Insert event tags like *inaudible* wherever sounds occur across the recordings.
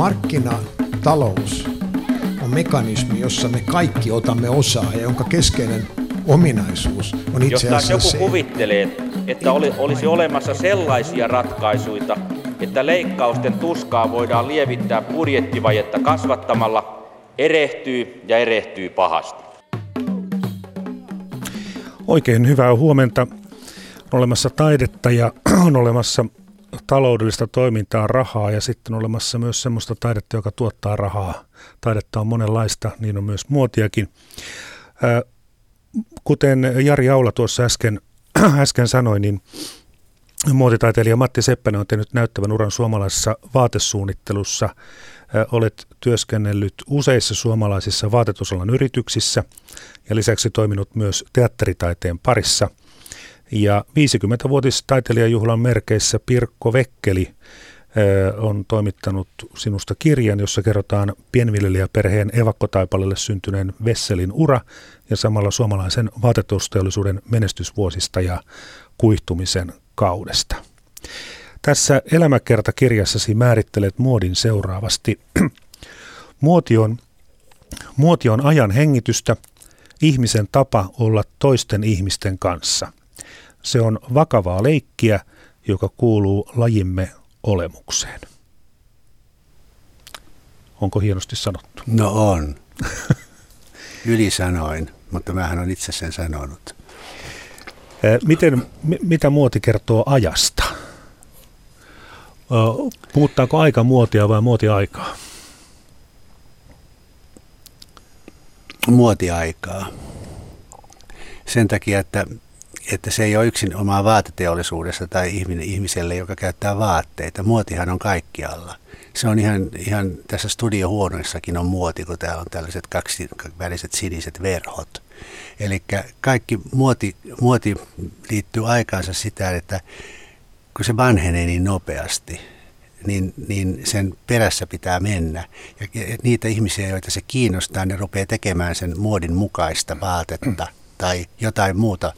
markkinatalous on mekanismi, jossa me kaikki otamme osaa ja jonka keskeinen ominaisuus on itse asiassa Jos joku se. kuvittelee, että oli, olisi olemassa sellaisia ratkaisuja, että leikkausten tuskaa voidaan lievittää budjettivajetta kasvattamalla, erehtyy ja erehtyy pahasti. Oikein hyvää huomenta. On olemassa taidetta ja *clears throat* on olemassa taloudellista toimintaa, rahaa ja sitten on olemassa myös semmoista taidetta, joka tuottaa rahaa. Taidetta on monenlaista, niin on myös muotiakin. Kuten Jari Aula tuossa äsken, *clears throat* äsken sanoi, niin muotitaiteilija Matti Seppänen on tehnyt näyttävän uran suomalaisessa vaatesuunnittelussa. Olet työskennellyt useissa suomalaisissa vaatetusalan yrityksissä ja lisäksi toiminut myös teatteritaiteen parissa. Ja 50-vuotis taiteilijajuhlan merkeissä Pirkko Vekkeli on toimittanut sinusta kirjan, jossa kerrotaan pienviljelijäperheen evakkotaipaleelle syntyneen Vesselin ura ja samalla suomalaisen vaatetusteollisuuden menestysvuosista ja kuihtumisen kaudesta. Tässä elämäkertakirjassasi määrittelet muodin seuraavasti. *clears throat* muoti, on, muoti on ajan hengitystä, ihmisen tapa olla toisten ihmisten kanssa. Se on vakavaa leikkiä, joka kuuluu lajimme olemukseen. Onko hienosti sanottu? No on. *laughs* Ylisanoin, mutta mähän on itse sen sanonut. Eh, Miten, mi- mitä muoti kertoo ajasta? Puhuttaako aika muotia vai muoti aikaa? Muotiaikaa. Sen takia, että, että se ei ole yksin omaa vaateteollisuudessa tai ihminen, ihmiselle, joka käyttää vaatteita. Muotihan on kaikkialla. Se on ihan, ihan tässä studiohuoneissakin on muoti, kun täällä on tällaiset kaksi väliset siniset verhot. Eli kaikki muoti, muoti liittyy aikaansa sitä, että kun se vanhenee niin nopeasti, niin, niin sen perässä pitää mennä. Ja ja niitä ihmisiä, joita se kiinnostaa, ne rupeaa tekemään sen muodin mukaista vaatetta *clears throat* tai jotain muuta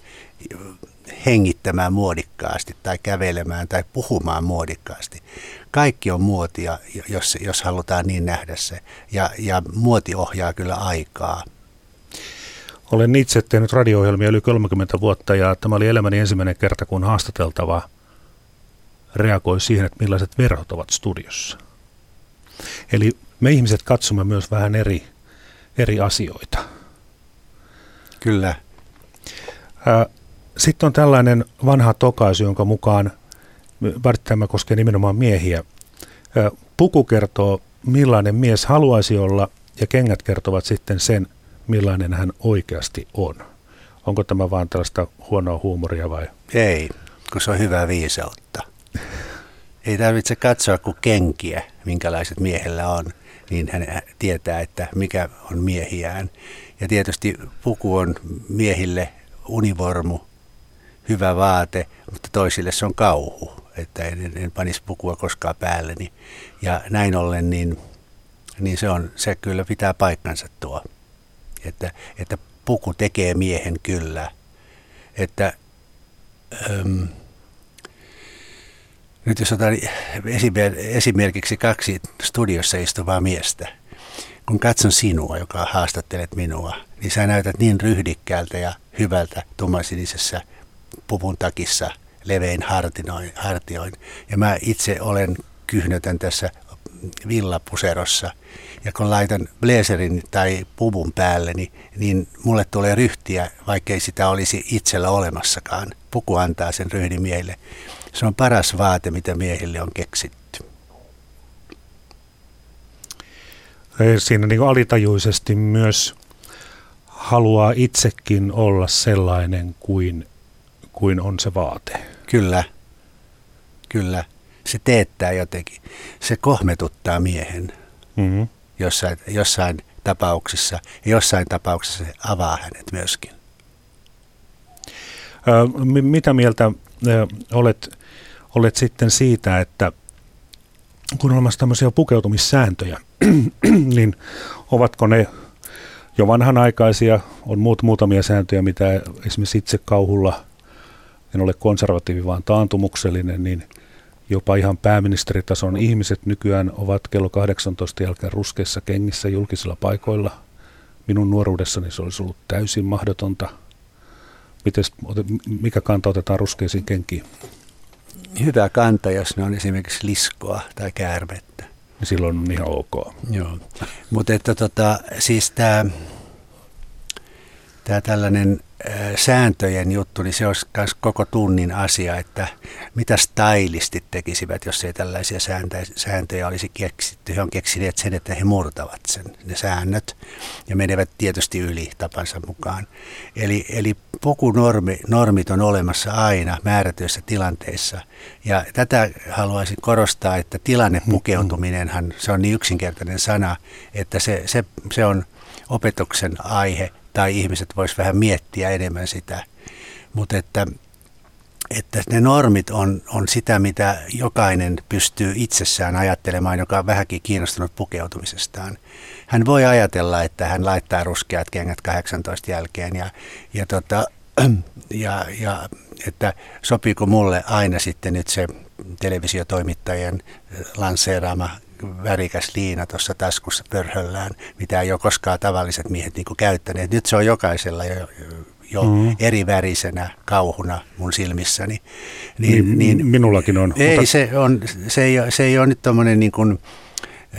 hengittämään muodikkaasti tai kävelemään tai puhumaan muodikkaasti. Kaikki on muotia, jos, jos halutaan niin nähdä se. Ja, ja muoti ohjaa kyllä aikaa. Olen itse tehnyt radio-ohjelmia yli 30 vuotta ja tämä oli elämäni ensimmäinen kerta, kun haastateltava reagoi siihen, että millaiset verhot ovat studiossa. Eli me ihmiset katsomme myös vähän eri, eri asioita. Kyllä. Ää, Sitten on tällainen vanha tokaisu, jonka mukaan, tämä koskee nimenomaan miehiä, puku kertoo millainen mies haluaisi olla ja kengät kertovat sitten sen, millainen hän oikeasti on. Onko tämä vain tällaista huonoa huumoria vai? Ei, kun se on hyvää viisautta. Ei tarvitse katsoa kuin kenkiä, minkälaiset miehellä on, niin hän tietää, että mikä on miehiään. Ja tietysti puku on miehille univormu, hyvä vaate, mutta toisille se on kauhu, että en, en panisi pukua koskaan päälleni. Ja näin ollen, niin, niin se, on, se kyllä pitää paikkansa tuo, että, että puku tekee miehen kyllä. Että, öm, nyt jos otan esimer- esimerkiksi kaksi studiossa istuvaa miestä, kun katson sinua, joka haastattelet minua, niin sä näytät niin ryhdikkäältä ja hyvältä tummasinisessä puvun takissa levein hartinoin, hartioin. Ja mä itse olen kyhnötön tässä villapuserossa. Ja kun laitan blazerin tai puvun päälle, niin, niin mulle tulee ryhtiä, vaikkei sitä olisi itsellä olemassakaan. Puku antaa sen ryhdin miehille. Se on paras vaate, mitä miehille on keksitty. Siinä niin alitajuisesti myös haluaa itsekin olla sellainen kuin, kuin on se vaate. Kyllä, kyllä. Se teettää jotenkin. Se kohmetuttaa miehen Mm-hmm. jossain, jossain tapauksissa. Ja jossain tapauksessa se avaa hänet myöskin. Ö, mi- mitä mieltä ö, olet, olet sitten siitä, että kun on olemassa tämmöisiä pukeutumissääntöjä, *clears throat* niin ovatko ne jo vanhanaikaisia, on muut, muutamia sääntöjä, mitä esimerkiksi itse kauhulla, en ole konservatiivi, vaan taantumuksellinen, niin Jopa ihan pääministeritason ihmiset nykyään ovat kello 18 jälkeen ruskeissa kengissä julkisilla paikoilla. Minun nuoruudessani se olisi ollut täysin mahdotonta. Mites, mikä kanta otetaan ruskeisiin kenkiin? Hyvä kanta, jos ne on esimerkiksi liskoa tai käärmettä. Silloin on ihan ok. Joo, mutta että tota, siis tämä tämä tällainen sääntöjen juttu, niin se olisi myös koko tunnin asia, että mitä stylistit tekisivät, jos ei tällaisia sääntöjä olisi keksitty. He on keksineet sen, että he murtavat sen, ne säännöt, ja menevät tietysti yli tapansa mukaan. Eli, eli pukunormit on olemassa aina määrätyissä tilanteissa, ja tätä haluaisin korostaa, että tilannepukeutuminenhan, se on niin yksinkertainen sana, että se, se, se on opetuksen aihe – tai ihmiset vois vähän miettiä enemmän sitä. Mutta että, että ne normit on, on sitä, mitä jokainen pystyy itsessään ajattelemaan, joka on vähänkin kiinnostunut pukeutumisestaan. Hän voi ajatella, että hän laittaa ruskeat kengät 18 jälkeen ja, ja, tota, *clears throat* ja, ja että sopiiko mulle aina sitten nyt se televisiotoimittajien lanseeraama värikäs liina tuossa taskussa pörhöllään, mitä ei ole koskaan tavalliset miehet niin käyttäneet. Nyt se on jokaisella jo, jo mm. eri värisenä kauhuna mun silmissäni. Niin, niin, niin, minullakin on. Ei, mutta... se, on, se, ei, se ei ole nyt tuommoinen niin kuin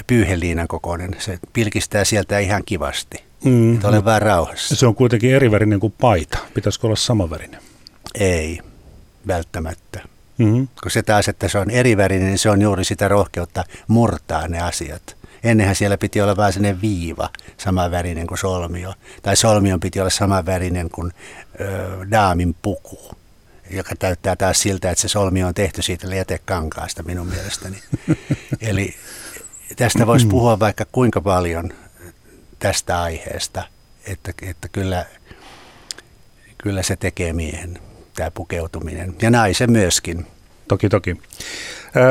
pyyheliinan kokoinen. Se pilkistää sieltä ihan kivasti. Mm. Että ole vaan rauhassa. Se on kuitenkin eri värinen kuin paita. Pitäisikö olla samanvärinen? Ei, välttämättä. Mm-hmm. Kun se taas, että se on erivärinen, niin se on juuri sitä rohkeutta murtaa ne asiat. Ennenhän siellä piti olla vain sellainen viiva, samanvärinen kuin solmio. Tai solmion piti olla samanvärinen kuin ö, daamin puku, joka täyttää taas siltä, että se solmio on tehty siitä jätekankaasta minun mielestäni. *laughs* Eli tästä voisi puhua vaikka kuinka paljon tästä aiheesta, että, että kyllä, kyllä se tekee miehen tämä pukeutuminen ja naisen myöskin. Toki, toki.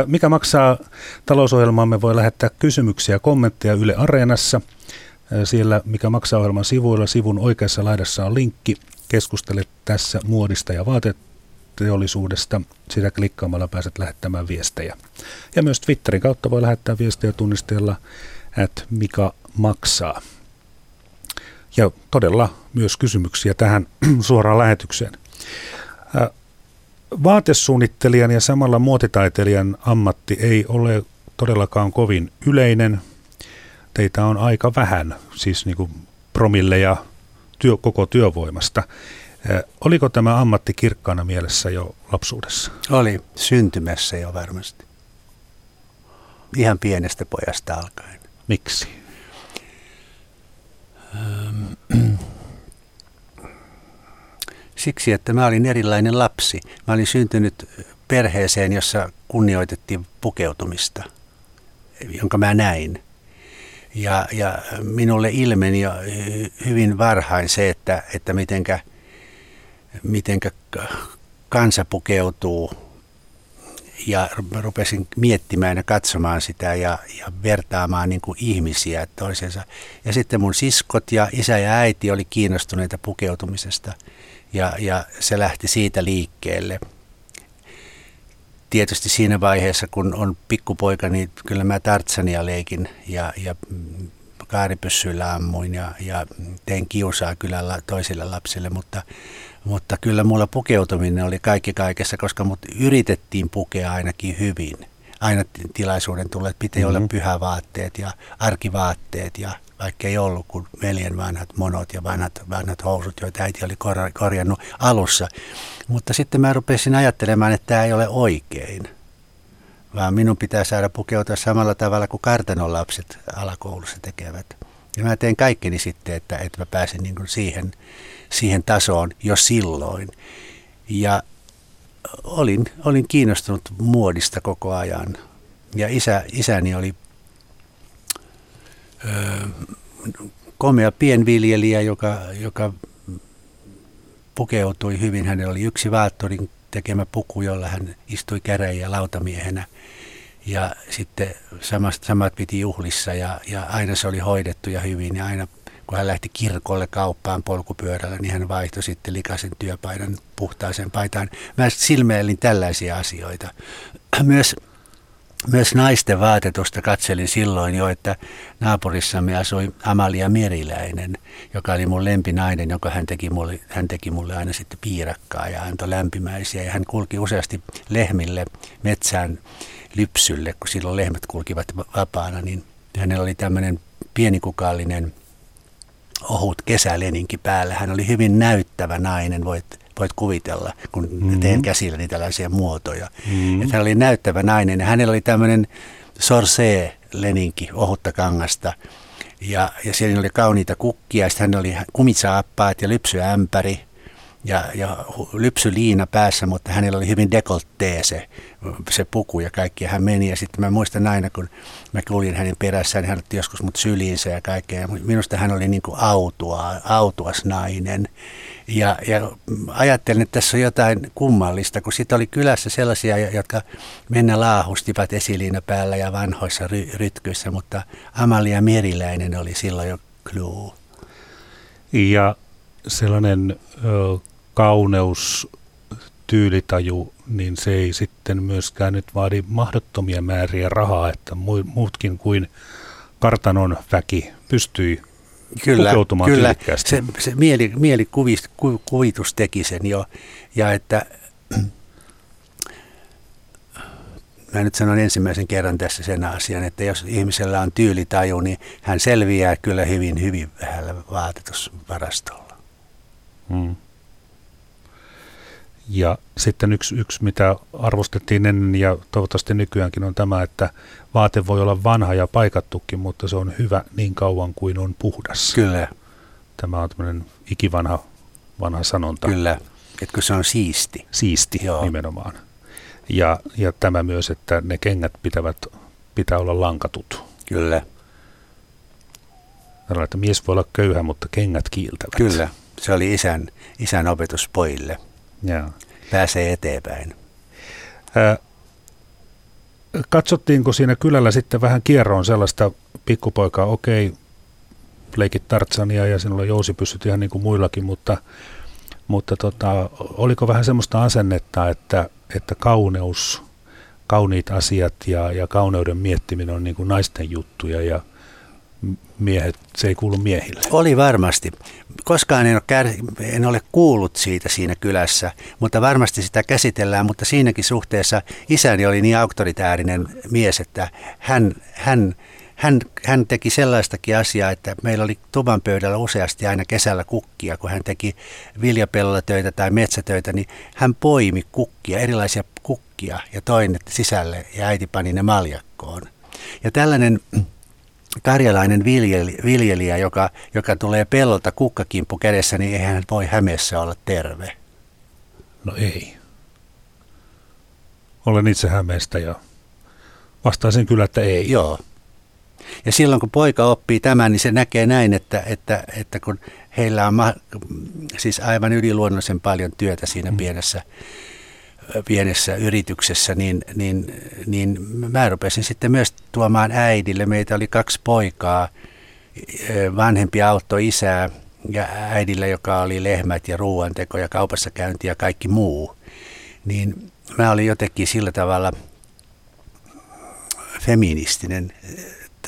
Mikä maksaa talousohjelmaamme voi lähettää kysymyksiä ja kommentteja Yle Areenassa. Siellä Mikä maksaa ohjelman sivuilla sivun oikeassa laidassa on linkki. Keskustele tässä muodista ja vaateteollisuudesta. Sitä klikkaamalla pääset lähettämään viestejä. Ja myös Twitterin kautta voi lähettää viestejä tunnisteella, että mikä maksaa. Ja todella myös kysymyksiä tähän *clears throat* suoraan lähetykseen. Vaatesuunnittelijan ja samalla muotitaiteilijan ammatti ei ole todellakaan kovin yleinen. Teitä on aika vähän, siis niin kuin promilleja työ, koko työvoimasta. Oliko tämä ammatti kirkkaana mielessä jo lapsuudessa? Oli, syntymässä jo varmasti. Ihan pienestä pojasta alkaen. Miksi? Siksi, että mä olin erilainen lapsi. Mä olin syntynyt perheeseen, jossa kunnioitettiin pukeutumista, jonka mä näin. Ja, ja minulle ilmeni jo hyvin varhain se, että, että mitenkä, mitenkä kansa pukeutuu. Ja rupesin miettimään ja katsomaan sitä ja, ja vertaamaan niin kuin ihmisiä toisensa. Ja sitten mun siskot ja isä ja äiti oli kiinnostuneita pukeutumisesta – ja, ja se lähti siitä liikkeelle. Tietysti siinä vaiheessa, kun on pikkupoika, niin kyllä mä tartsania leikin ja, ja kaaripyssyillä ammuin ja, ja tein kiusaa kyllä toisille lapsille, mutta, mutta kyllä mulla pukeutuminen oli kaikki kaikessa, koska mut yritettiin pukea ainakin hyvin. Aina tilaisuuden tulee, että pitää mm-hmm. olla pyhävaatteet ja arkivaatteet ja vaikka ei ollut kuin veljen vanhat monot ja vanhat, vanhat housut, joita äiti oli korjannut alussa. Mutta sitten mä rupesin ajattelemaan, että tämä ei ole oikein, vaan minun pitää saada pukeutua samalla tavalla kuin kartanon lapset alakoulussa tekevät. Ja mä teen kaikkeni sitten, että, että mä pääsen niin siihen, siihen tasoon jo silloin. Ja olin, olin kiinnostunut muodista koko ajan. Ja isä, isäni oli komea pienviljelijä, joka, joka pukeutui hyvin. Hänellä oli yksi vaattorin tekemä puku, jolla hän istui käräjiä lautamiehenä. Ja sitten samast, samat piti juhlissa ja, ja aina se oli hoidettu ja hyvin ja aina kun hän lähti kirkolle kauppaan polkupyörällä, niin hän vaihtoi sitten likaisen työpaidan puhtaaseen paitaan. Mä silmeilin tällaisia asioita. Myös myös naisten vaatetusta katselin silloin jo, että naapurissamme asui Amalia Meriläinen, joka oli mun lempinainen, joka hän teki mulle, hän teki mulle aina sitten piirakkaa ja antoi lämpimäisiä. Ja hän kulki useasti lehmille metsään lypsylle, kun silloin lehmät kulkivat vapaana, niin hänellä oli tämmöinen pienikukallinen ohut kesäleninki päällä. Hän oli hyvin näyttävä nainen, voit, voit kuvitella, kun mm-hmm. teen käsilläni tällaisia muotoja. Mm-hmm. Että hän oli näyttävä nainen ja hänellä oli tämmöinen sorsee-leninki, ohutta kangasta. Ja, ja siellä oli kauniita kukkia, sitten hän oli kumitsaappaat ja lypsyämpäri ja, ja lypsyliina päässä, mutta hänellä oli hyvin dekoltee se, se puku ja kaikki. Ja hän meni ja sitten mä muistan aina, kun mä kulin hänen perässään, niin hän otti joskus mut syliinsä ja kaikkea. Minusta hän oli niin kuin autua, autuas nainen. Ja, ja ajattelin, että tässä on jotain kummallista, kun sitten oli kylässä sellaisia, jotka mennä laahustivat esiliina päällä ja vanhoissa ry- rytkyissä, mutta Amalia Meriläinen oli silloin jo clue. Ja sellainen kauneus, tyylitaju, niin se ei sitten myöskään nyt vaadi mahdottomia määriä rahaa, että muutkin kuin kartanon väki pystyi kyllä, kyllä. Se, se mieli, mielikuvitus teki sen jo. Ja että mä nyt sanon ensimmäisen kerran tässä sen asian, että jos ihmisellä on tyylitaju, niin hän selviää kyllä hyvin, hyvin vähällä vaatetusvarastolla. Hmm. Ja sitten yksi, yksi, mitä arvostettiin ennen ja toivottavasti nykyäänkin on tämä, että vaate voi olla vanha ja paikattukin, mutta se on hyvä niin kauan kuin on puhdas. Kyllä. Tämä on tämmöinen ikivanha vanha sanonta. Kyllä, etkö se on siisti. Siisti Joo. nimenomaan. Ja, ja tämä myös, että ne kengät pitävät, pitää olla lankatut. Kyllä. Tällä, että mies voi olla köyhä, mutta kengät kiiltävät. Kyllä, se oli isän, isän opetus pojille. Joo. Pääsee eteenpäin. Ää, katsottiinko siinä kylällä sitten vähän kierroon sellaista pikkupoikaa, okei, leikit Tartsania ja sinulla jousipyssyt ihan niin kuin muillakin, mutta, mutta tota, oliko vähän semmoista asennetta, että, että kauneus, kauniit asiat ja, ja kauneuden miettiminen on niin kuin naisten juttuja ja miehet, se ei kuulu miehille. Oli varmasti. Koskaan en ole, kär, en ole kuullut siitä siinä kylässä, mutta varmasti sitä käsitellään, mutta siinäkin suhteessa isäni oli niin auktoritäärinen mies, että hän, hän, hän, hän teki sellaistakin asiaa, että meillä oli tuvan pöydällä useasti aina kesällä kukkia, kun hän teki viljapellolla töitä tai metsätöitä, niin hän poimi kukkia, erilaisia kukkia ja toi ne sisälle ja äiti pani ne maljakkoon. Ja tällainen karjalainen viljelijä, viljelijä joka, joka tulee pellolta kukkakimppu kädessä, niin eihän hän voi Hämeessä olla terve. No ei. Olen itse Hämeestä ja vastaisin kyllä, että ei. Joo. Ja silloin kun poika oppii tämän, niin se näkee näin, että, että, että kun heillä on ma- siis aivan yliluonnollisen paljon työtä siinä mm. pienessä pienessä yrityksessä, niin, niin, niin mä rupesin sitten myös tuomaan äidille. Meitä oli kaksi poikaa, vanhempi auttoi isää ja äidillä, joka oli lehmät ja ruoanteko ja kaupassa käynti ja kaikki muu. Niin mä olin jotenkin sillä tavalla feministinen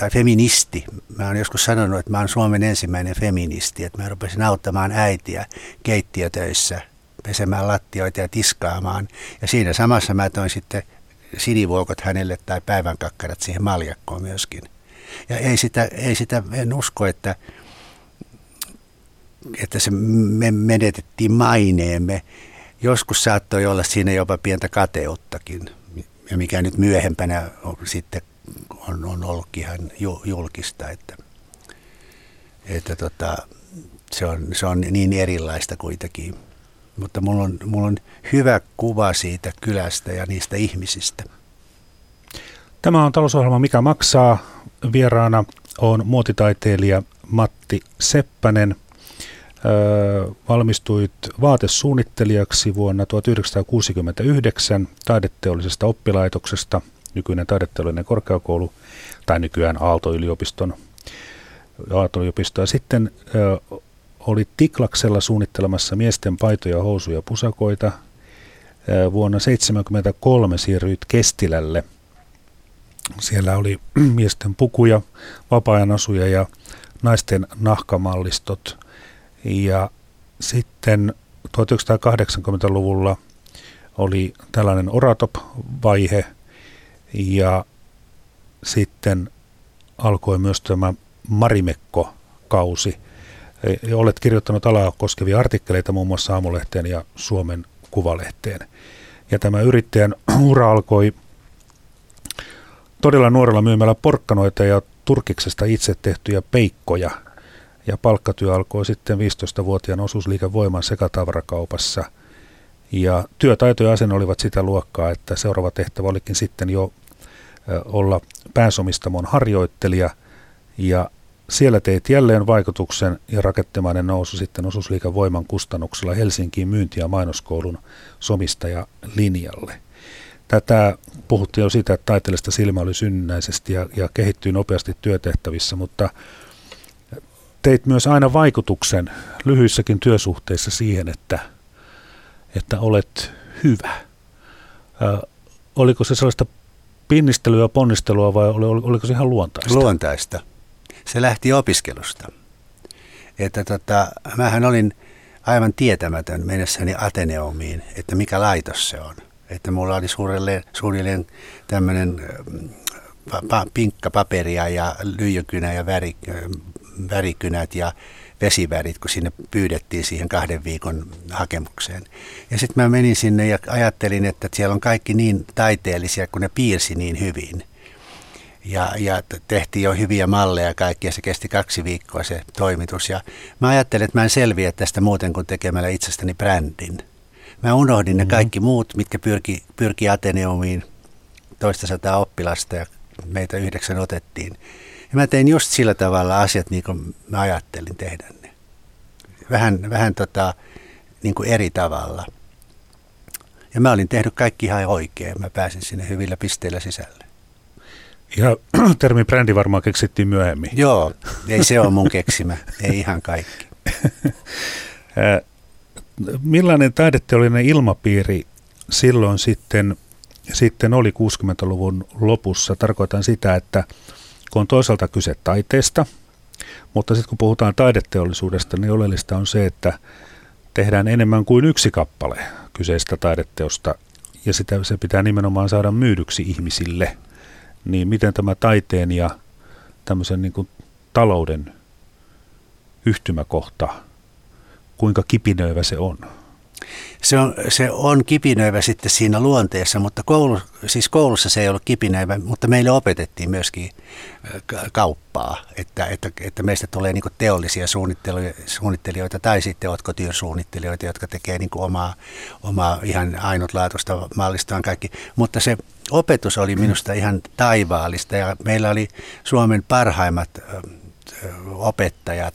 tai feministi. Mä oon joskus sanonut, että mä oon Suomen ensimmäinen feministi, että mä rupesin auttamaan äitiä keittiötöissä – pesemään lattioita ja tiskaamaan. Ja siinä samassa mä toin sitten sinivuokot hänelle tai päivänkakkarat siihen maljakkoon myöskin. Ja ei sitä, ei sitä en usko, että, että se me menetettiin maineemme. Joskus saattoi olla siinä jopa pientä kateuttakin, ja mikä nyt myöhempänä on, sitten on, on ollutkin ihan julkista, että, että tota, se, on, se on niin erilaista kuitenkin mutta mulla on, mulla on hyvä kuva siitä kylästä ja niistä ihmisistä. Tämä on talousohjelma Mikä maksaa. Vieraana on muotitaiteilija Matti Seppänen. Öö, valmistuit vaatesuunnittelijaksi vuonna 1969 taideteollisesta oppilaitoksesta, nykyinen taideteollinen korkeakoulu tai nykyään Aalto-yliopiston Aalto-yliopistoa. Sitten ö, oli Tiklaksella suunnittelemassa miesten paitoja, housuja, pusakoita. Vuonna 1973 siirryit Kestilälle. Siellä oli *clears throat* miesten pukuja, vapaa-ajan asuja ja naisten nahkamallistot. Ja sitten 1980-luvulla oli tällainen Oratop-vaihe ja sitten alkoi myös tämä Marimekko-kausi. Olet kirjoittanut alaa koskevia artikkeleita muun muassa Aamulehteen ja Suomen Kuvalehteen. Ja tämä yrittäjän *clears throat* ura alkoi todella nuorella myymällä porkkanoita ja turkiksesta itse tehtyjä peikkoja. Ja palkkatyö alkoi sitten 15-vuotiaan osuusliikevoiman sekatavarakaupassa. Ja työtaito ja asenne olivat sitä luokkaa, että seuraava tehtävä olikin sitten jo olla pääsomistamon harjoittelija ja siellä teit jälleen vaikutuksen ja rakettimainen nousu sitten osuusliikan voiman kustannuksella Helsinkiin myynti- ja mainoskoulun somistaja linjalle. Tätä puhuttiin jo siitä, että taiteellista silmä oli synnynnäisesti ja, ja kehittyi nopeasti työtehtävissä, mutta teit myös aina vaikutuksen lyhyissäkin työsuhteissa siihen, että, että olet hyvä. Ö, oliko se sellaista pinnistelyä ja ponnistelua vai oliko se ihan luontaista? Luontaista. Se lähti opiskelusta. Että tota, mähän olin aivan tietämätön mennessäni Ateneumiin, että mikä laitos se on. Että mulla oli suurelleen, suurilleen tämmöinen pa, pinkka paperia ja lyijykynä ja väri, värikynät ja vesivärit, kun sinne pyydettiin siihen kahden viikon hakemukseen. Ja sitten mä menin sinne ja ajattelin, että siellä on kaikki niin taiteellisia, kun ne piirsi niin hyvin. Ja, ja tehtiin jo hyviä malleja kaikki ja se kesti kaksi viikkoa se toimitus. Ja mä ajattelin, että mä en selviä tästä muuten kuin tekemällä itsestäni brändin. Mä unohdin mm-hmm. ne kaikki muut, mitkä pyrki, pyrki Ateneumiin toista sataa oppilasta ja meitä yhdeksän otettiin. Ja mä tein just sillä tavalla asiat niin kuin mä ajattelin tehdä ne. Vähän, vähän tota, niin kuin eri tavalla. Ja mä olin tehnyt kaikki ihan oikein. Mä pääsin sinne hyvillä pisteillä sisälle. Ja *clears throat* termi brändi varmaan keksittiin myöhemmin. Joo, ei se ole mun keksimä, ei ihan kaikki. *laughs* Millainen taideteollinen ilmapiiri silloin sitten, sitten oli 60-luvun lopussa? Tarkoitan sitä, että kun on toisaalta kyse taiteesta, mutta sitten kun puhutaan taideteollisuudesta, niin oleellista on se, että tehdään enemmän kuin yksi kappale kyseistä taideteosta, ja sitä se pitää nimenomaan saada myydyksi ihmisille. Niin miten tämä taiteen ja tämmöisen niin kuin talouden yhtymäkohta, kuinka kipinöivä se on? Se on, se on kipinöivä sitten siinä luonteessa, mutta koulu, siis koulussa se ei ollut kipinöivä, mutta meille opetettiin myöskin kauppaa, että, että, että meistä tulee niin teollisia suunnittelijoita tai sitten otkotyösuunnittelijoita, jotka tekee niin omaa, omaa ihan ainutlaatuista mallistaan kaikki. Mutta se opetus oli minusta ihan taivaallista ja meillä oli Suomen parhaimmat opettajat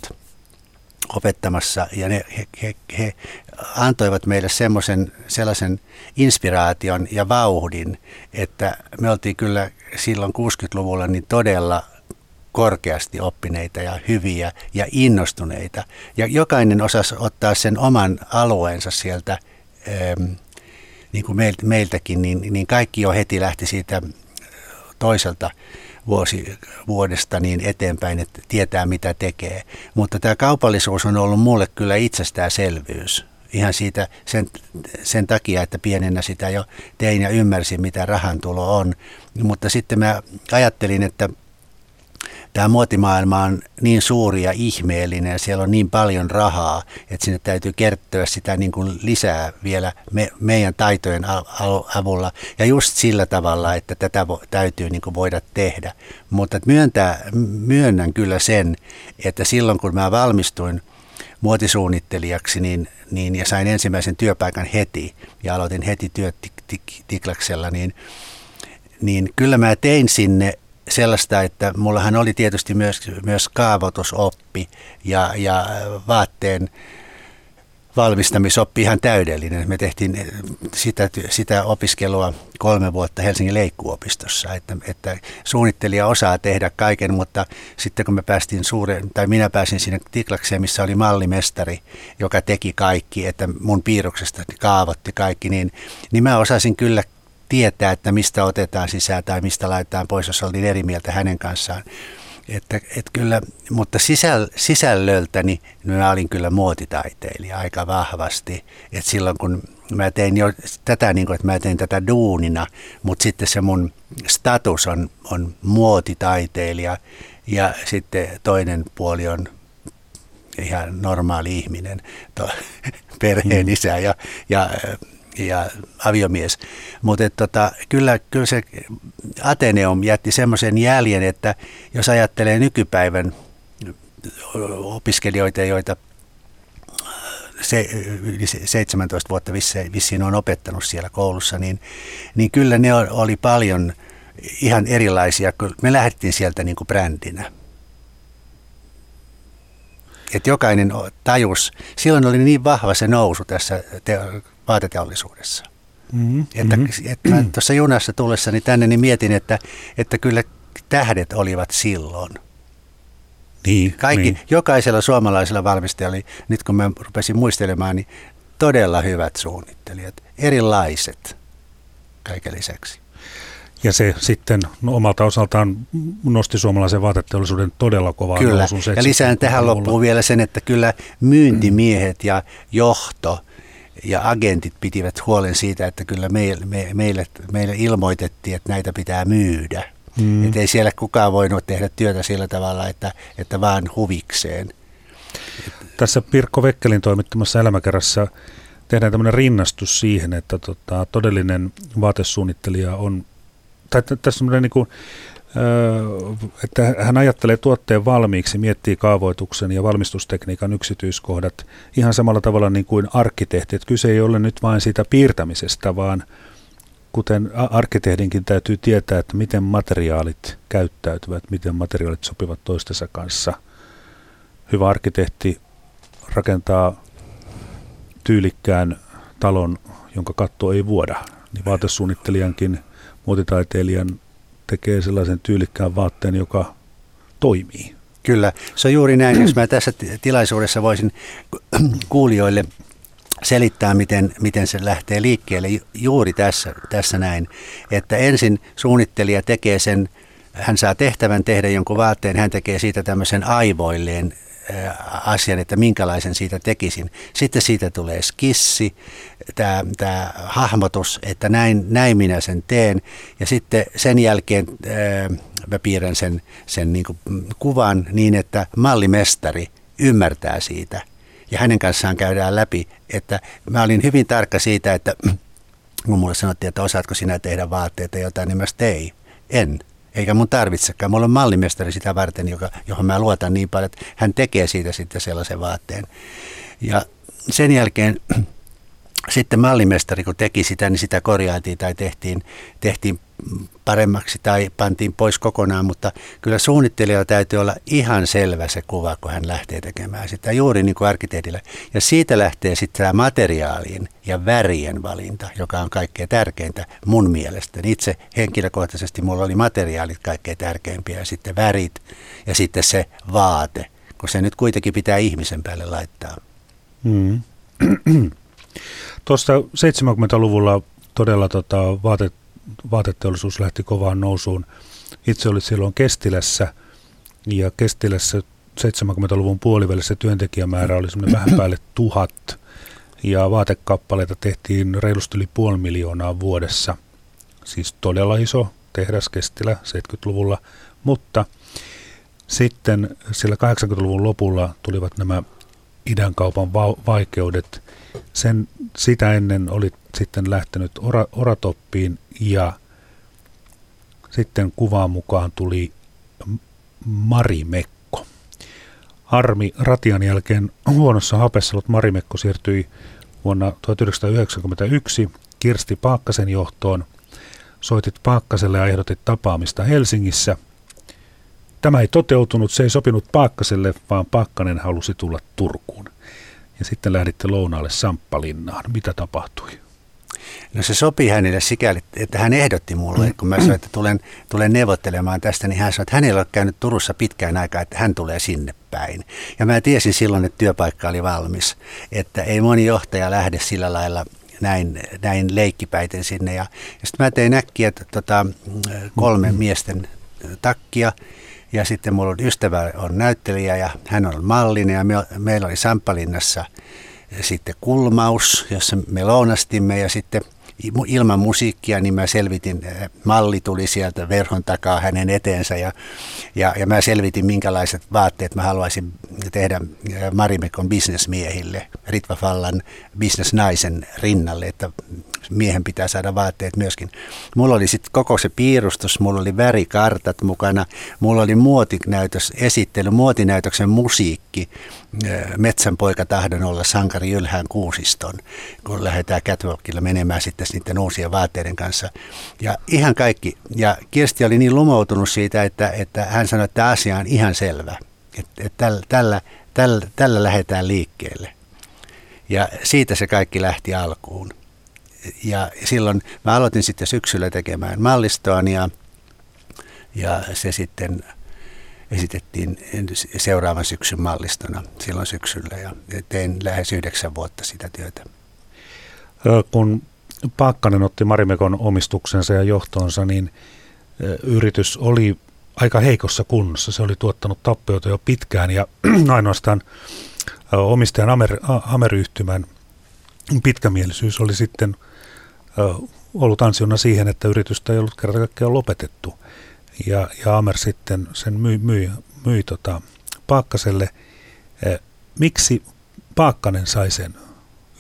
opettamassa ja ne, he, he, he antoivat meille semmoisen sellaisen inspiraation ja vauhdin, että me oltiin kyllä silloin 60-luvulla niin todella korkeasti oppineita ja hyviä ja innostuneita. Ja jokainen osasi ottaa sen oman alueensa sieltä niin kuin meiltäkin, niin, niin kaikki jo heti lähti siitä toiselta vuosi vuodesta niin eteenpäin, että tietää mitä tekee. Mutta tämä kaupallisuus on ollut mulle kyllä itsestäänselvyys ihan siitä sen, sen takia, että pienenä sitä jo tein ja ymmärsin, mitä rahantulo on. Mutta sitten mä ajattelin, että tämä muotimaailma on niin suuri ja ihmeellinen ja siellä on niin paljon rahaa, että sinne täytyy kertoa sitä niin kuin lisää vielä me, meidän taitojen avulla ja just sillä tavalla, että tätä vo, täytyy niin kuin voida tehdä. Mutta myöntää, myönnän kyllä sen, että silloin kun mä valmistuin muotisuunnittelijaksi niin, niin, ja sain ensimmäisen työpaikan heti ja aloitin heti työt Tiklaksella, niin, niin kyllä mä tein sinne sellaista, että mullahan oli tietysti myös, myös kaavoitusoppi ja, ja vaatteen valmistamisoppi ihan täydellinen. Me tehtiin sitä, sitä opiskelua kolme vuotta Helsingin leikkuopistossa, että, että suunnittelija osaa tehdä kaiken, mutta sitten kun me päästiin suuren, tai minä pääsin sinne tiklakseen, missä oli mallimestari, joka teki kaikki, että mun piirroksesta kaavoitti kaikki, niin, niin mä osasin kyllä tietää, että mistä otetaan sisään tai mistä laitetaan pois, jos oltiin eri mieltä hänen kanssaan. Että, et kyllä, mutta sisäl, sisällöltäni mä olin kyllä muotitaiteilija aika vahvasti. Et silloin kun mä tein jo tätä, niin kuin, että mä tein tätä duunina, mutta sitten se mun status on, on muotitaiteilija ja sitten toinen puoli on ihan normaali ihminen, to, *laughs* perheen isä ja, ja ja aviomies. Mutta tota, kyllä, kyllä se Ateneum jätti semmoisen jäljen, että jos ajattelee nykypäivän opiskelijoita, joita se, 17 vuotta vissiin on opettanut siellä koulussa, niin, niin kyllä ne oli paljon ihan erilaisia, kun me lähdettiin sieltä niin kuin brändinä. Et jokainen tajus, silloin oli niin vahva se nousu tässä vaateteollisuudessa. Mm-hmm. Että, mm-hmm. että tuossa junassa tullessani tänne niin mietin, että, että kyllä tähdet olivat silloin. Niin, Kaikki, niin. jokaisella suomalaisella valmistajalla, nyt kun mä rupesin muistelemaan, niin todella hyvät suunnittelijat, erilaiset kaiken lisäksi. Ja se sitten no, omalta osaltaan nosti suomalaisen vaateteollisuuden todella kovaa Kyllä, nousun. ja lisään tähän loppuun vielä sen, että kyllä myyntimiehet ja johto ja agentit pitivät huolen siitä, että kyllä meille, me, meille, meille ilmoitettiin, että näitä pitää myydä. Mm. Että ei siellä kukaan voinut tehdä työtä sillä tavalla, että, että vaan huvikseen. Tässä Pirkko Vekkelin toimittamassa elämäkerrassa tehdään tämmöinen rinnastus siihen, että tota, todellinen vaatesuunnittelija on, tai tässä on niin kuin, että hän ajattelee tuotteen valmiiksi, miettii kaavoituksen ja valmistustekniikan yksityiskohdat ihan samalla tavalla niin kuin arkkitehti. Että kyse ei ole nyt vain siitä piirtämisestä, vaan kuten arkkitehdinkin täytyy tietää, että miten materiaalit käyttäytyvät, miten materiaalit sopivat toistensa kanssa. Hyvä arkkitehti rakentaa tyylikkään talon, jonka katto ei vuoda. Niin vaatesuunnittelijankin, muotitaiteilijan tekee sellaisen tyylikkään vaatteen, joka toimii. Kyllä, se on juuri näin. Jos mä tässä tilaisuudessa voisin kuulijoille selittää, miten, miten se lähtee liikkeelle juuri tässä, tässä näin, että ensin suunnittelija tekee sen, hän saa tehtävän tehdä jonkun vaatteen, hän tekee siitä tämmöisen aivoilleen asian, että minkälaisen siitä tekisin. Sitten siitä tulee skissi, tämä, tämä hahmotus, että näin, näin minä sen teen. Ja sitten sen jälkeen ää, mä piirrän sen, sen niin kuvan niin, että mallimestari ymmärtää siitä. Ja hänen kanssaan käydään läpi, että mä olin hyvin tarkka siitä, että *clears throat* kun mulle sanottiin, että osaatko sinä tehdä vaatteita jotain, niin mä tein. En eikä mun tarvitsekaan. Mulla on mallimestari sitä varten, joka, johon mä luotan niin paljon, että hän tekee siitä sitten sellaisen vaatteen. Ja sen jälkeen *clears throat* sitten mallimestari, kun teki sitä, niin sitä korjailtiin tai tehtiin, tehtiin paremmaksi tai pantiin pois kokonaan, mutta kyllä suunnittelijalla täytyy olla ihan selvä se kuva, kun hän lähtee tekemään sitä, juuri niin kuin arkkitehdillä. Ja siitä lähtee sitten tämä materiaalin ja värien valinta, joka on kaikkein tärkeintä mun mielestä. Itse henkilökohtaisesti mulla oli materiaalit kaikkein tärkeimpiä ja sitten värit ja sitten se vaate, kun se nyt kuitenkin pitää ihmisen päälle laittaa. Mm. *clears throat* Tuosta 70-luvulla todella tota, vaate, vaateteollisuus lähti kovaan nousuun. Itse olin silloin Kestilässä ja Kestilässä 70-luvun puolivälissä työntekijämäärä oli semmoinen vähän päälle tuhat ja vaatekappaleita tehtiin reilusti yli puoli miljoonaa vuodessa. Siis todella iso tehdas Kestilä 70-luvulla, mutta sitten sillä 80-luvun lopulla tulivat nämä idänkaupan va- vaikeudet sen, sitä ennen oli sitten lähtenyt ora, Oratoppiin ja sitten kuvaan mukaan tuli Marimekko. Armi Ratian jälkeen huonossa hapessa ollut Marimekko siirtyi vuonna 1991 Kirsti Paakkasen johtoon. Soitit Paakkaselle ja ehdotit tapaamista Helsingissä. Tämä ei toteutunut, se ei sopinut Paakkaselle, vaan Paakkanen halusi tulla Turkuun. ja sitten lähditte lounaalle Samppalinnaan. Mitä tapahtui? No se sopii hänelle sikäli, että hän ehdotti mulle, kun mä sanoin, että tulen, tulen neuvottelemaan tästä, niin hän sanoi, että hänellä on käynyt Turussa pitkään aikaa, että hän tulee sinne päin. Ja mä tiesin silloin, että työpaikka oli valmis, että ei moni johtaja lähde sillä lailla näin, näin leikkipäiten sinne. Ja, ja sitten mä tein äkkiä tota, kolme mm-hmm. miesten takkia, ja sitten mulla on ystävä on näyttelijä ja hän on mallinen ja me, meillä oli Samppalinnassa sitten kulmaus, jossa me lounastimme ja sitten – ilman musiikkia, niin mä selvitin, äh, malli tuli sieltä verhon takaa hänen eteensä ja, ja, ja mä selvitin, minkälaiset vaatteet mä haluaisin tehdä äh, Marimekon bisnesmiehille, Ritva Fallan bisnesnaisen rinnalle, että miehen pitää saada vaatteet myöskin. Mulla oli sitten koko se piirustus, mulla oli värikartat mukana, mulla oli muotinäytös, esittely, muotinäytöksen musiikki, Metsän poika tahdon olla sankari ylhään kuusiston, kun lähdetään catwalkilla menemään sitten niiden uusien vaatteiden kanssa. Ja ihan kaikki. Ja Kirsti oli niin lumoutunut siitä, että, että hän sanoi, että asia on ihan selvä. Että, että tällä, tällä, tällä, tällä lähdetään liikkeelle. Ja siitä se kaikki lähti alkuun. Ja silloin mä aloitin sitten syksyllä tekemään mallistoa ja, ja se sitten esitettiin seuraavan syksyn mallistona silloin syksyllä ja tein lähes yhdeksän vuotta sitä työtä. Kun Paakkanen otti Marimekon omistuksensa ja johtonsa, niin yritys oli aika heikossa kunnossa. Se oli tuottanut tappioita jo pitkään ja *clears throat* ainoastaan omistajan Amer, Amer-yhtymän pitkämielisyys oli sitten ollut ansiona siihen, että yritystä ei ollut kerta kaikkiaan lopetettu ja, ja Amer sitten sen myi, myi, myi tota Paakkaselle. Eh, miksi Paakkanen sai sen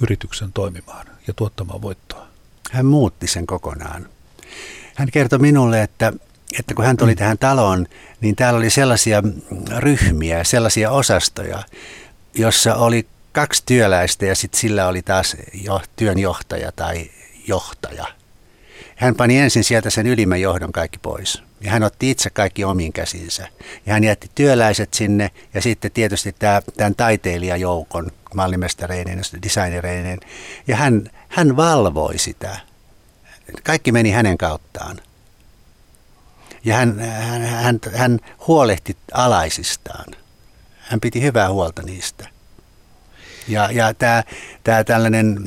yrityksen toimimaan ja tuottamaan voittoa? Hän muutti sen kokonaan. Hän kertoi minulle, että, että kun hän tuli mm. tähän taloon, niin täällä oli sellaisia ryhmiä, sellaisia osastoja, jossa oli kaksi työläistä ja sitten sillä oli taas jo, työnjohtaja tai johtaja. Hän pani ensin sieltä sen ylimmän johdon kaikki pois. Ja hän otti itse kaikki omiin käsinsä. Ja hän jätti työläiset sinne ja sitten tietysti tämä, tämän taiteilijajoukon, mallimestareinen, designereinen. Ja hän, hän valvoi sitä. Kaikki meni hänen kauttaan. Ja hän, hän, hän, hän huolehti alaisistaan. Hän piti hyvää huolta niistä. Ja, ja tämä, tämä tällainen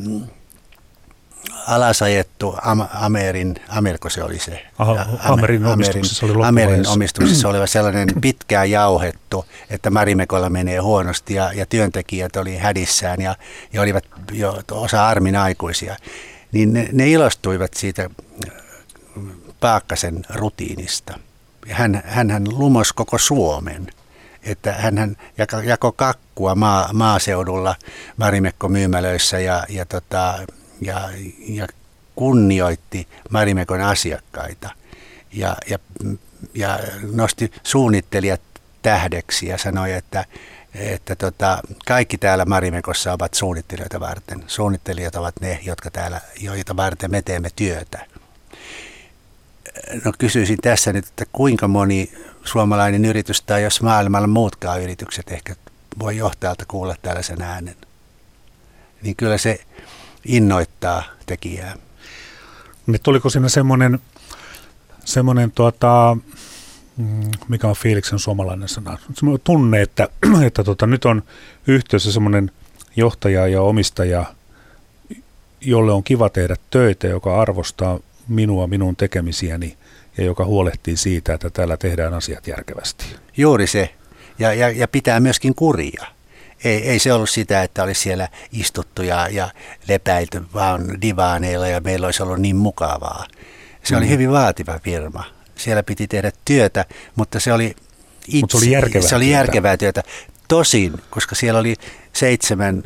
alasajettu Am- Amerin, Ameriko se oli se. Aha, Amerin omistuksessa oli Amerin omistuksessa oleva sellainen pitkään jauhettu, että Marimekolla menee huonosti ja, ja työntekijät oli hädissään ja, ja olivat jo osa armin aikuisia. Niin ne, ne ilostuivat siitä Paakkasen rutiinista. Hän, hän lumos koko Suomen että hän jako kakkua maa, maaseudulla Marimekko myymälöissä ja, ja tota, ja, ja kunnioitti Marimekon asiakkaita ja, ja, ja nosti suunnittelijat tähdeksi ja sanoi, että, että tota, kaikki täällä Marimekossa ovat suunnittelijoita varten. Suunnittelijat ovat ne, jotka täällä, joita varten me teemme työtä. No kysyisin tässä nyt, että kuinka moni suomalainen yritys tai jos maailmalla muutkaan yritykset ehkä voi johtajalta kuulla tällaisen äänen. Niin kyllä se innoittaa tekijää. Niin tuliko siinä semmoinen, semmoinen tuota, mm, mikä on fiiliksen suomalainen sana, semmoinen tunne, että, *clears throat* että tota, nyt on yhteydessä semmoinen johtaja ja omistaja, jolle on kiva tehdä töitä, joka arvostaa minua, minun tekemisiäni ja joka huolehtii siitä, että täällä tehdään asiat järkevästi. Juuri se. Ja, ja, ja pitää myöskin kuria ei, ei se ollut sitä, että olisi siellä istuttu ja, ja lepäilty vaan divaaneilla ja meillä olisi ollut niin mukavaa. Se mm. oli hyvin vaativa firma. Siellä piti tehdä työtä, mutta se oli itse, Mut se oli järkevää, se oli järkevää työtä. Tosin, koska siellä oli seitsemän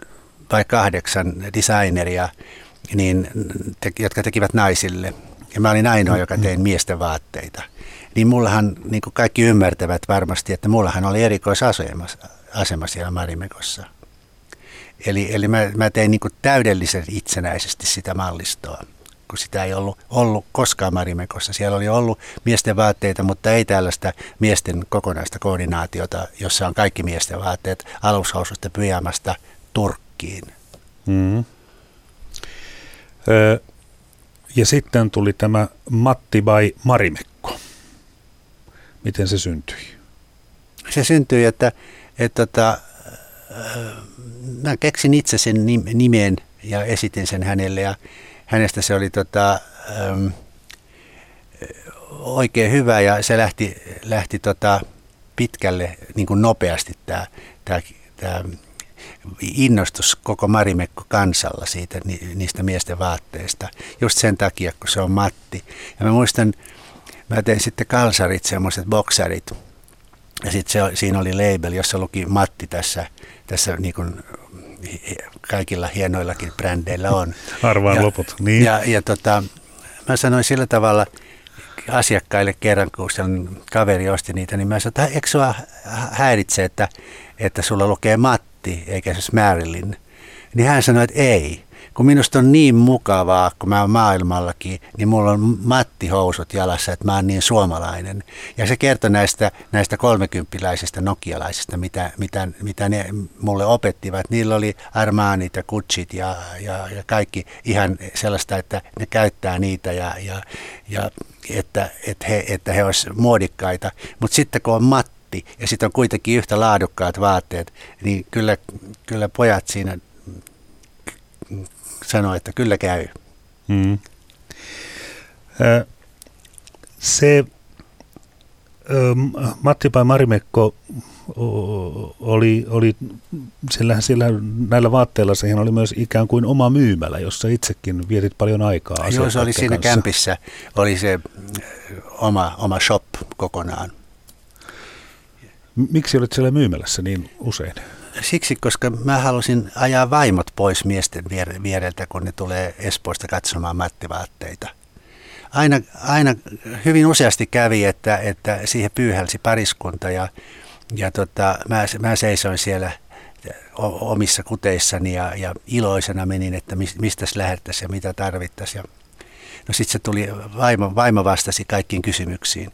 vai kahdeksan designeria, niin, te, jotka tekivät naisille. Ja mä olin ainoa, joka tein miesten vaatteita. Niin mullahan, niin kuin kaikki ymmärtävät varmasti, että mullahan oli erikoisasema asema siellä Marimekossa. Eli, eli mä, mä tein niin täydellisen itsenäisesti sitä mallistoa, kun sitä ei ollut, ollut koskaan Marimekossa. Siellä oli ollut miesten vaatteita, mutta ei tällaista miesten kokonaista koordinaatiota, jossa on kaikki miesten vaatteet alushoususta, pyjamasta, turkki takkiin. Mm. Öö, ja sitten tuli tämä Matti by Marimekko. Miten se syntyi? Se syntyi, että, että tota, mä keksin itse sen nimen ja esitin sen hänelle ja hänestä se oli tota, ähm, oikein hyvä ja se lähti, lähti tota pitkälle niin kuin nopeasti tämä, tämä, tämä innostus koko Marimekko kansalla siitä, niistä miesten vaatteista. Just sen takia, kun se on Matti. Ja mä muistan, mä tein sitten kalsarit, semmoiset boksarit. Ja sitten siinä oli label, jossa luki Matti tässä, tässä niin kuin kaikilla hienoillakin brändeillä on. Arvaan ja, loput, niin. Ja, ja tota, mä sanoin sillä tavalla asiakkaille kerran, kun sen kaveri osti niitä, niin mä sanoin, että eikö sua häiritse, että, että sulla lukee Matti eikä se Marilyn. Niin hän sanoi, että ei kun minusta on niin mukavaa, kun mä oon maailmallakin, niin mulla on Matti housut jalassa, että mä oon niin suomalainen. Ja se kertoi näistä, näistä kolmekymppiläisistä nokialaisista, mitä, mitä, mitä ne mulle opettivat. Niillä oli Armaanit ja Kutsit ja, ja, ja kaikki ihan sellaista, että ne käyttää niitä ja, ja, ja että, että, he, että he olisivat muodikkaita. Mutta sitten kun on Matti ja sitten on kuitenkin yhtä laadukkaat vaatteet, niin kyllä, kyllä pojat siinä sanoi, että kyllä käy. Hmm. Se Matti Pai Marimekko oli, oli sillä, sillä, näillä vaatteilla siihen oli myös ikään kuin oma myymälä, jossa itsekin vietit paljon aikaa Joo, se oli siinä kanssa. kämpissä, oli se oma, oma shop kokonaan. Miksi olit siellä myymälässä niin usein? Siksi, koska mä halusin ajaa vaimot pois miesten viereltä, kun ne tulee Espoosta katsomaan mattivaatteita. Aina, aina hyvin useasti kävi, että, että siihen pyyhälsi pariskunta ja, ja tota, mä, mä seisoin siellä omissa kuteissani ja, ja iloisena menin, että mistä lähettäisiin ja mitä tarvittaisiin. No sitten se tuli, vaimo, vaimo vastasi kaikkiin kysymyksiin,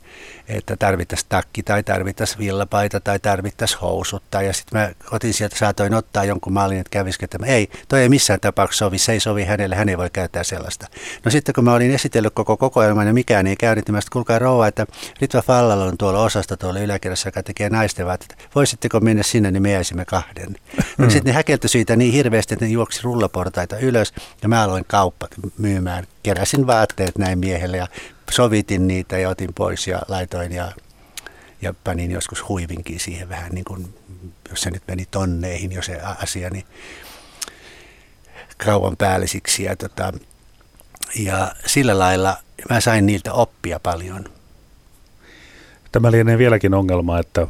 että tarvittaisiin takki tai tarvittaisiin villapaita tai tarvittaisiin housut. Tai, ja sitten mä otin sieltä, saatoin ottaa jonkun mallin, että kävisikö että ei, toi ei missään tapauksessa sovi, se ei sovi hänelle, hän ei voi käyttää sellaista. No sitten kun mä olin esitellyt koko kokoelman ja mikään ei käynyt, niin mä sitten kuulkaa rouva, että Ritva Fallalla on tuolla osasta tuolla yläkerrassa, joka tekee naisten vaatteita. Voisitteko mennä sinne, niin me jäisimme kahden. *laughs* No, sitten ne häkeltyi siitä niin hirveästi, että ne juoksi rullaportaita ylös ja mä aloin kauppa myymään keräsin vaatteet näin miehelle ja sovitin niitä ja otin pois ja laitoin ja, ja panin joskus huivinkin siihen vähän niin kuin, jos se nyt meni tonneihin jo se asia, niin kauan päällisiksi ja, tota, ja sillä lailla mä sain niiltä oppia paljon. Tämä lienee vieläkin ongelma, että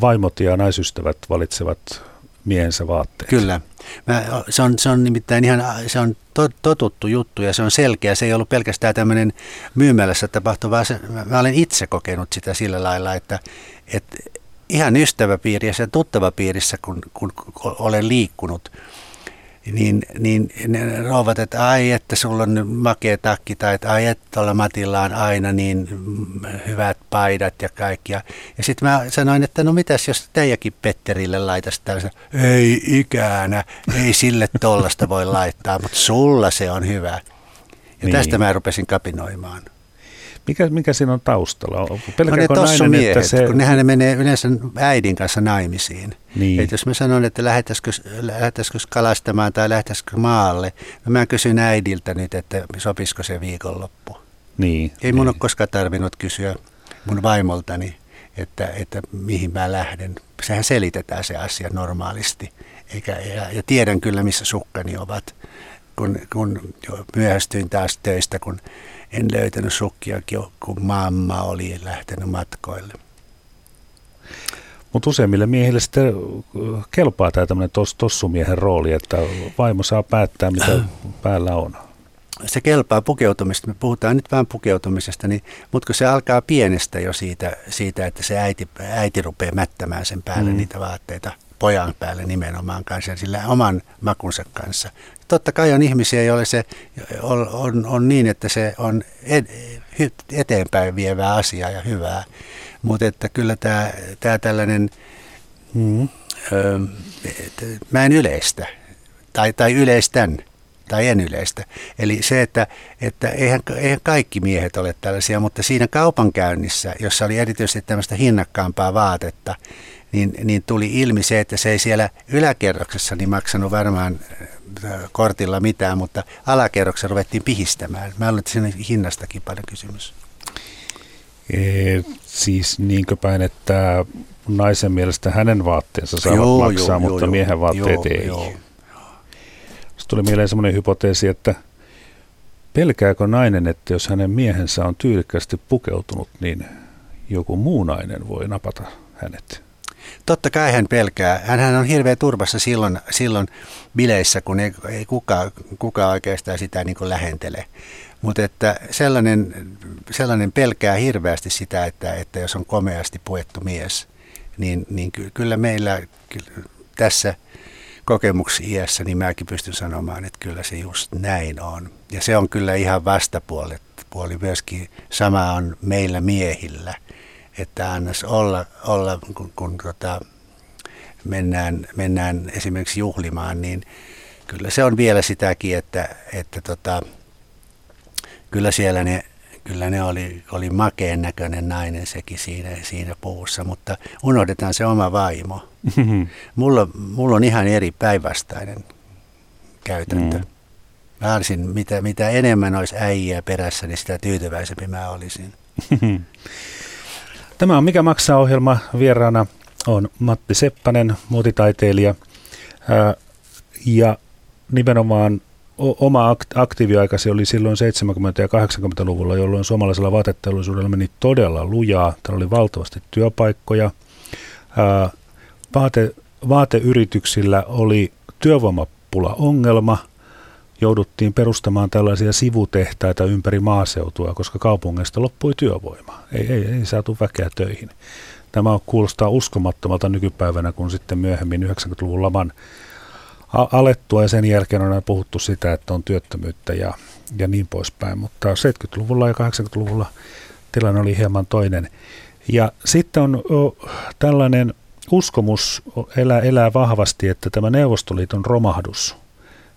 vaimot ja naisystävät valitsevat miehensä vaatteet. Kyllä. Mä, se, on, se on nimittäin ihan se on totuttu juttu ja se on selkeä. Se ei ollut pelkästään tämmöinen myymälässä tapahtuva. Se, mä olen itse kokenut sitä sillä lailla, että, että ihan ystäväpiirissä ja tuttavapiirissä, kun, kun olen liikkunut – niin, niin ne rouvat, että ai, että sulla on nyt makea takki, tai että ai, että tuolla Matilla on aina niin hyvät paidat ja kaikki. Ja, ja sitten mä sanoin, että no mitäs jos teijäkin Petterille laitaisi tällaisen, ei ikäänä, ei sille tollasta voi laittaa, mutta sulla se on hyvä. Ja niin. tästä mä rupesin kapinoimaan. Mikä, mikä siinä on taustalla? Pelkääkö no ne nainen, miehet, että se... kun nehän ne menee yleensä äidin kanssa naimisiin. Niin. Et jos mä sanon, että lähetäisikö kalastamaan tai lähetäisikö maalle, no mä kysyn äidiltä nyt, että sopisiko se viikonloppu. Niin, Ei mun niin. ole koskaan tarvinnut kysyä mun vaimoltani, että, että mihin mä lähden. Sehän selitetään se asia normaalisti. Eikä, ja, ja tiedän kyllä, missä sukkani ovat, kun, kun myöhästyin taas töistä, kun en löytänyt sukkia, kun mamma oli lähtenyt matkoille. Mutta useimmille miehille sitten kelpaa tämä tämmöinen tos, tossumiehen rooli, että vaimo saa päättää, mitä *clears throat* päällä on. Se kelpaa pukeutumista. Me puhutaan nyt vähän pukeutumisesta, niin, mutta kun se alkaa pienestä jo siitä, siitä että se äiti, äiti rupeaa mättämään sen päälle mm. niitä vaatteita pojan päälle nimenomaan kanssa, sillä oman makunsa kanssa, totta kai on ihmisiä, joille se on, on, on niin, että se on eteenpäin vievää asiaa ja hyvää. Mutta että kyllä tämä, tämä tällainen mm, öö, mä en yleistä tai, tai yleistän tai en yleistä. Eli se, että, että eihän, eihän kaikki miehet ole tällaisia, mutta siinä kaupankäynnissä, jossa oli erityisesti tämmöistä hinnakkaampaa vaatetta, niin, niin tuli ilmi se, että se ei siellä yläkerroksessa niin maksanut varmaan äh, kortilla mitään, mutta alakerroksessa ruvettiin pihistämään. Mä olen, että siinä hinnastakin paljon kysymys. E, siis niinkö päin, että naisen mielestä hänen vaatteensa saavat joo, maksaa, joo, mutta joo, miehen vaatteet joo, ei. Joo. Sitten tuli mieleen semmoinen hypoteesi, että pelkääkö nainen, että jos hänen miehensä on tyylikkästi pukeutunut, niin joku muu nainen voi napata hänet? Totta kai hän pelkää. Hän on hirveän turvassa silloin, silloin bileissä, kun ei, ei kukaan kuka oikeastaan sitä niin kuin lähentele. Mutta että sellainen, sellainen pelkää hirveästi sitä, että, että jos on komeasti puettu mies, niin, niin kyllä meillä kyllä tässä kokemuksiässä, niin mäkin pystyn sanomaan, että kyllä se just näin on. Ja se on kyllä ihan vastapuoli puoli myöskin. Sama on meillä miehillä – että annas olla, olla kun, kun tota, mennään, mennään esimerkiksi juhlimaan, niin kyllä se on vielä sitäkin, että, että tota, kyllä siellä ne, kyllä ne oli, oli makeen näköinen nainen sekin siinä, siinä puussa, mutta unohdetaan se oma vaimo. *laughs* mulla, mulla on ihan eri päinvastainen käytäntö. Mm. Varsin, mitä, mitä enemmän olisi äijää perässä, niin sitä tyytyväisempi mä olisin. *laughs* Tämä on Mikä maksaa ohjelma. Vieraana on Matti Seppänen, muotitaiteilija. Ja nimenomaan oma aktiiviaikasi oli silloin 70- ja 80-luvulla, jolloin suomalaisella vaateteollisuudella meni todella lujaa. Täällä oli valtavasti työpaikkoja. Vaate, vaateyrityksillä oli työvoimapula ongelma – jouduttiin perustamaan tällaisia sivutehtaita ympäri maaseutua, koska kaupungeista loppui työvoima. Ei, ei, ei saatu väkeä töihin. Tämä kuulostaa uskomattomalta nykypäivänä, kun sitten myöhemmin 90-luvun laman alettua ja sen jälkeen on puhuttu sitä, että on työttömyyttä ja, ja niin poispäin. Mutta 70-luvulla ja 80-luvulla tilanne oli hieman toinen. Ja sitten on tällainen uskomus elää, elää vahvasti, että tämä Neuvostoliiton romahdus –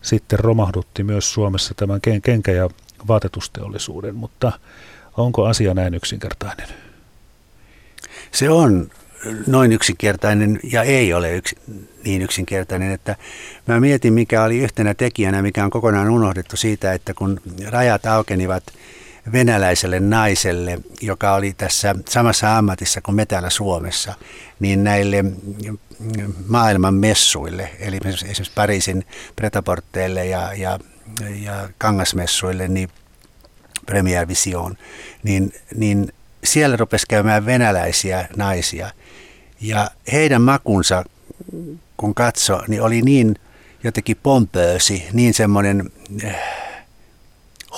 sitten romahdutti myös Suomessa tämän kenkä- ja vaatetusteollisuuden, mutta onko asia näin yksinkertainen? Se on noin yksinkertainen ja ei ole yks, niin yksinkertainen, että mä mietin mikä oli yhtenä tekijänä, mikä on kokonaan unohdettu siitä, että kun rajat aukenivat venäläiselle naiselle, joka oli tässä samassa ammatissa kuin me täällä Suomessa, niin näille maailman messuille, eli esimerkiksi Pariisin pretaporteille ja, ja, ja kangasmessuille, niin Premier Vision, niin, niin siellä rupesi käymään venäläisiä naisia. Ja heidän makunsa, kun katso, niin oli niin jotenkin pompöösi, niin semmoinen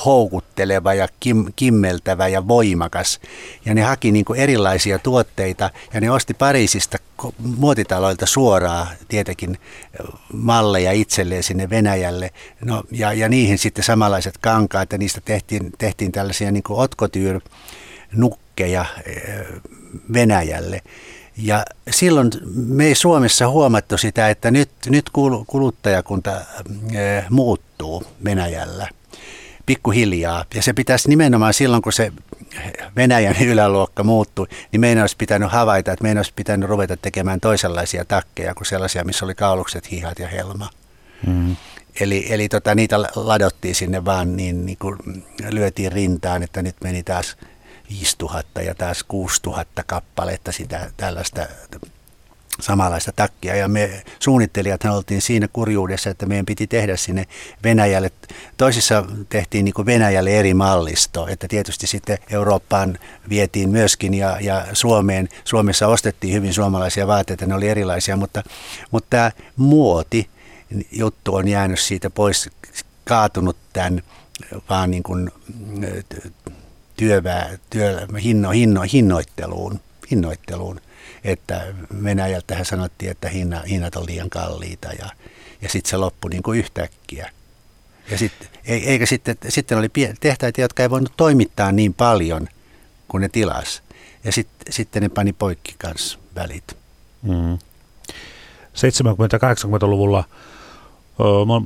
houkutteleva ja kim, kimmeltävä ja voimakas. Ja ne haki niin kuin erilaisia tuotteita ja ne osti Pariisista muotitaloilta suoraan tietenkin malleja itselleen sinne Venäjälle. No, ja, ja niihin sitten samanlaiset kankaat ja niistä tehtiin, tehtiin tällaisia niin otkotyr nukkeja Venäjälle. Ja silloin me ei Suomessa huomattu sitä, että nyt, nyt kuluttajakunta muuttuu Venäjällä – pikkuhiljaa. Ja se pitäisi nimenomaan silloin, kun se Venäjän *laughs* yläluokka muuttui, niin meidän olisi pitänyt havaita, että meidän olisi pitänyt ruveta tekemään toisenlaisia takkeja kuin sellaisia, missä oli kaulukset, hihat ja helma. Mm. Eli, eli tota, niitä ladottiin sinne vaan niin, niin kuin lyötiin rintaan, että nyt meni taas 5000 ja taas 6000 kappaletta sitä tällaista samanlaista takkia. Ja me suunnittelijat oltiin siinä kurjuudessa, että meidän piti tehdä sinne Venäjälle. Toisissa tehtiin niin Venäjälle eri mallisto, että tietysti sitten Eurooppaan vietiin myöskin ja, ja Suomeen. Suomessa ostettiin hyvin suomalaisia vaatteita, ne oli erilaisia, mutta, mutta tämä muoti juttu on jäänyt siitä pois, kaatunut tämän vaan niin kuin työvää, työ, hinno, hinno, hinnoitteluun, hinnoitteluun että Venäjältähän sanottiin, että hinna, hinnat on liian kalliita ja, ja sitten se loppui niin kuin yhtäkkiä. Ja sit, eikä sitten, sitten oli tehtaita, jotka ei voinut toimittaa niin paljon kuin ne tilas. Ja sit, sitten ne pani poikki kanssa välit. Mm. 70-80-luvulla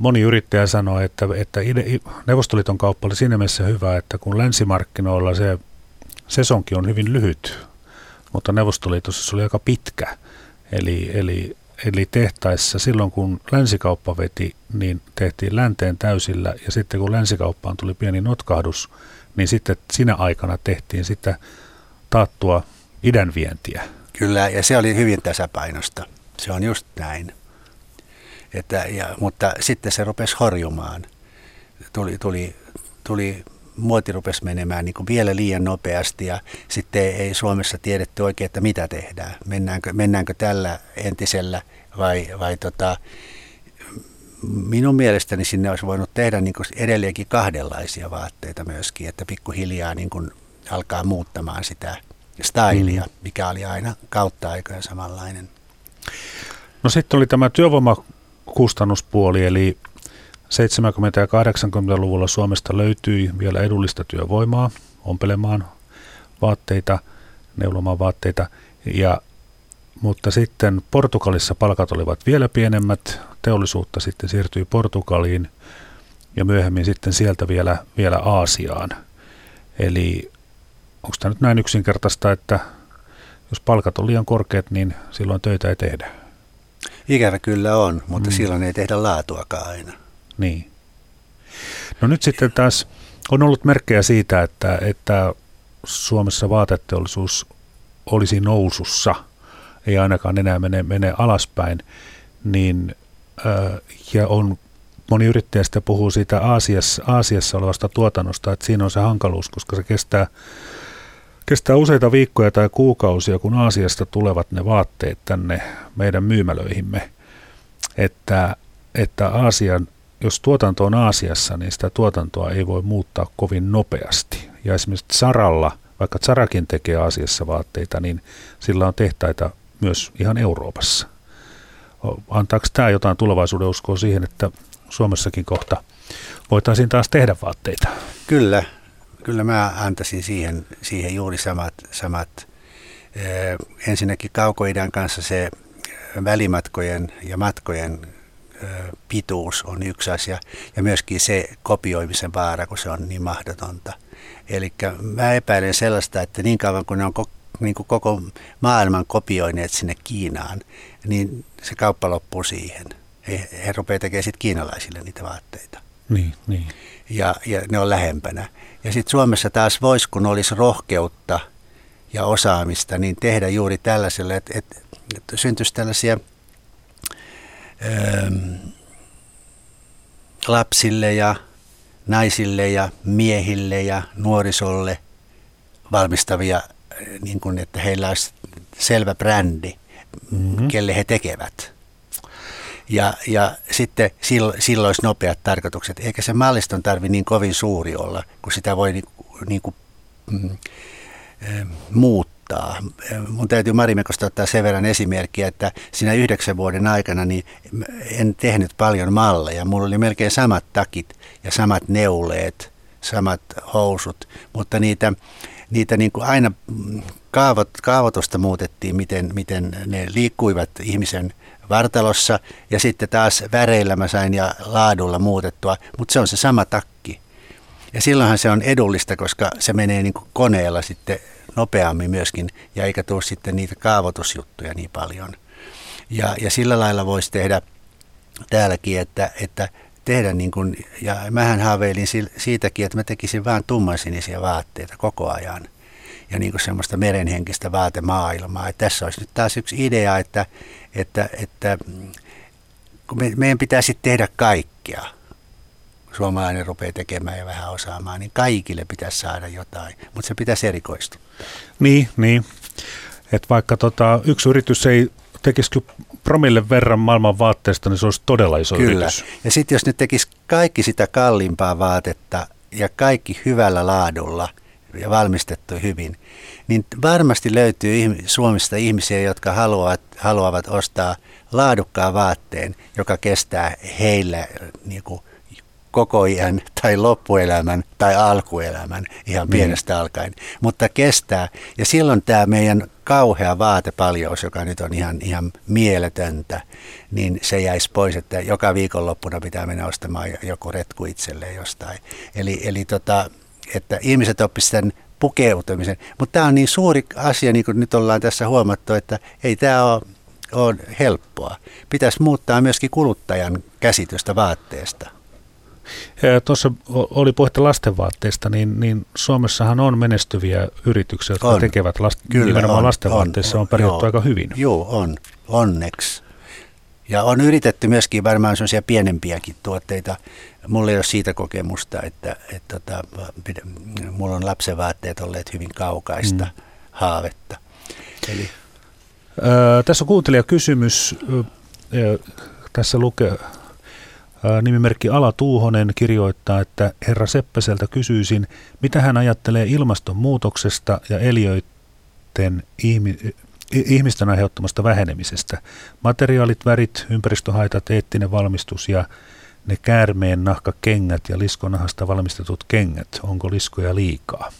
moni yrittäjä sanoi, että, että Neuvostoliiton kauppa oli siinä mielessä hyvä, että kun länsimarkkinoilla se sesonki on hyvin lyhyt, mutta Neuvostoliitossa se oli aika pitkä. Eli, eli, eli tehtaissa silloin kun länsikauppa veti, niin tehtiin länteen täysillä ja sitten kun länsikauppaan tuli pieni notkahdus, niin sitten sinä aikana tehtiin sitä taattua idän vientiä. Kyllä, ja se oli hyvin tasapainosta. Se on just näin. Että, ja, mutta sitten se rupesi horjumaan. Tuli, tuli, tuli, muoti rupesi menemään niin kuin vielä liian nopeasti ja sitten ei Suomessa tiedetty oikein, että mitä tehdään. Mennäänkö, mennäänkö tällä entisellä vai, vai tota, minun mielestäni sinne olisi voinut tehdä niin kuin edelleenkin kahdenlaisia vaatteita myöskin, että pikkuhiljaa niin kuin alkaa muuttamaan sitä stylia, mm. mikä oli aina kautta aikojen samanlainen. No sitten oli tämä työvoimakustannuspuoli, eli 70- ja 80-luvulla Suomesta löytyi vielä edullista työvoimaa ompelemaan vaatteita, neulomaan vaatteita, ja, mutta sitten Portugalissa palkat olivat vielä pienemmät, teollisuutta sitten siirtyi Portugaliin ja myöhemmin sitten sieltä vielä, vielä Aasiaan. Eli onko tämä nyt näin yksinkertaista, että jos palkat on liian korkeat, niin silloin töitä ei tehdä? Ikävä kyllä on, mutta mm. silloin ei tehdä laatuakaan aina. Niin. No nyt sitten taas on ollut merkkejä siitä, että, että Suomessa vaateteollisuus olisi nousussa, ei ainakaan enää mene, mene alaspäin, niin äh, ja on moni yrittäjä sitten puhuu siitä Aasiassa, Aasiassa olevasta tuotannosta, että siinä on se hankaluus, koska se kestää Kestää useita viikkoja tai kuukausia, kun Aasiasta tulevat ne vaatteet tänne meidän myymälöihimme, että, että Aasian, jos tuotanto on Aasiassa, niin sitä tuotantoa ei voi muuttaa kovin nopeasti. Ja esimerkiksi Saralla, vaikka Sarakin tekee Aasiassa vaatteita, niin sillä on tehtaita myös ihan Euroopassa. Antaako tämä jotain tulevaisuuden uskoa siihen, että Suomessakin kohta voitaisiin taas tehdä vaatteita? Kyllä, kyllä mä antaisin siihen, siihen juuri samat, samat ee, ensinnäkin kaukoidän kanssa se välimatkojen ja matkojen pituus on yksi asia ja myöskin se kopioimisen vaara, kun se on niin mahdotonta. Eli mä epäilen sellaista, että niin kauan kun ne on koko, niin kuin koko maailman kopioineet sinne Kiinaan, niin se kauppa loppuu siihen. He, he rupeaa tekemään sitten kiinalaisille niitä vaatteita. Niin, niin. Ja, ja ne on lähempänä. Ja sitten Suomessa taas voisi, kun olisi rohkeutta ja osaamista, niin tehdä juuri tällaiselle, että, että, syntyisi tällaisia lapsille ja naisille ja miehille ja nuorisolle valmistavia, äh, niin kuin, että heillä olisi selvä brändi, mm-hmm. kelle he tekevät. Ja, ja sitten silloin, silloin olisi nopeat tarkoitukset. Eikä se malliston tarvi niin kovin suuri olla, kun sitä voi niin, niin kuin, mm, eh, muuttaa. Mun täytyy Marimekosta ottaa sen verran esimerkkiä, että siinä yhdeksän vuoden aikana niin en tehnyt paljon malleja. Mulla oli melkein samat takit ja samat neuleet, samat housut, mutta niitä, niitä niin kuin aina kaavot, kaavoitusta muutettiin, miten, miten ne liikkuivat ihmisen – vartalossa ja sitten taas väreillä mä sain ja laadulla muutettua, mutta se on se sama takki. Ja silloinhan se on edullista, koska se menee niin kuin koneella sitten nopeammin myöskin ja eikä tule sitten niitä kaavoitusjuttuja niin paljon. Ja, ja sillä lailla voisi tehdä täälläkin, että, että tehdä niin kuin, ja mähän haaveilin siitäkin, että mä tekisin vain tummansinisiä vaatteita koko ajan ja niin kuin semmoista merenhenkistä vaatemaailmaa. Että tässä olisi nyt taas yksi idea, että, että, että kun me, meidän pitäisi tehdä kaikkea, suomalainen rupeaa tekemään ja vähän osaamaan, niin kaikille pitäisi saada jotain, mutta se pitäisi erikoistua. Niin, niin. Et vaikka tota, yksi yritys ei tekisi promille verran maailman vaatteesta, niin se olisi todella iso Kyllä. yritys. Ja sitten jos nyt tekisi kaikki sitä kalliimpaa vaatetta ja kaikki hyvällä laadulla ja valmistettu hyvin, niin varmasti löytyy Suomesta ihmisiä, jotka haluavat, haluavat ostaa laadukkaan vaatteen, joka kestää heille niin kuin koko iän tai loppuelämän tai alkuelämän ihan niin. pienestä mm. alkaen, mutta kestää. Ja silloin tämä meidän kauhea vaatepaljous, joka nyt on ihan, ihan mieletöntä, niin se jäisi pois, että joka viikonloppuna pitää mennä ostamaan joku retku itselleen jostain. Eli, eli tota, että ihmiset oppisivat sen pukeutumisen. Mutta tämä on niin suuri asia, niin kuin nyt ollaan tässä huomattu, että ei tämä ole, ole helppoa. Pitäisi muuttaa myöskin kuluttajan käsitystä vaatteesta. Tuossa oli puhetta lastenvaatteista, niin, niin Suomessahan on menestyviä yrityksiä, jotka on. tekevät last, Kyllä, nimenomaan on, lastenvaatteissa, on, on, on pärjätty aika hyvin. Joo, on, onneksi. Ja on yritetty myöskin varmaan sellaisia pienempiäkin tuotteita. Mulla ei ole siitä kokemusta, että, että, että mulla on lapsenvaatteet olleet hyvin kaukaista mm. haavetta. Eli... Öö, tässä on kuuntelijakysymys. Öö, tässä lukee Nimimerkki Ala Tuuhonen kirjoittaa, että herra Seppäseltä kysyisin, mitä hän ajattelee ilmastonmuutoksesta ja eliöiden ihmi- ihmisten aiheuttamasta vähenemisestä. Materiaalit, värit, ympäristöhaitat, eettinen valmistus ja ne käärmeen nahkakengät ja liskonahasta valmistetut kengät. Onko liskoja liikaa?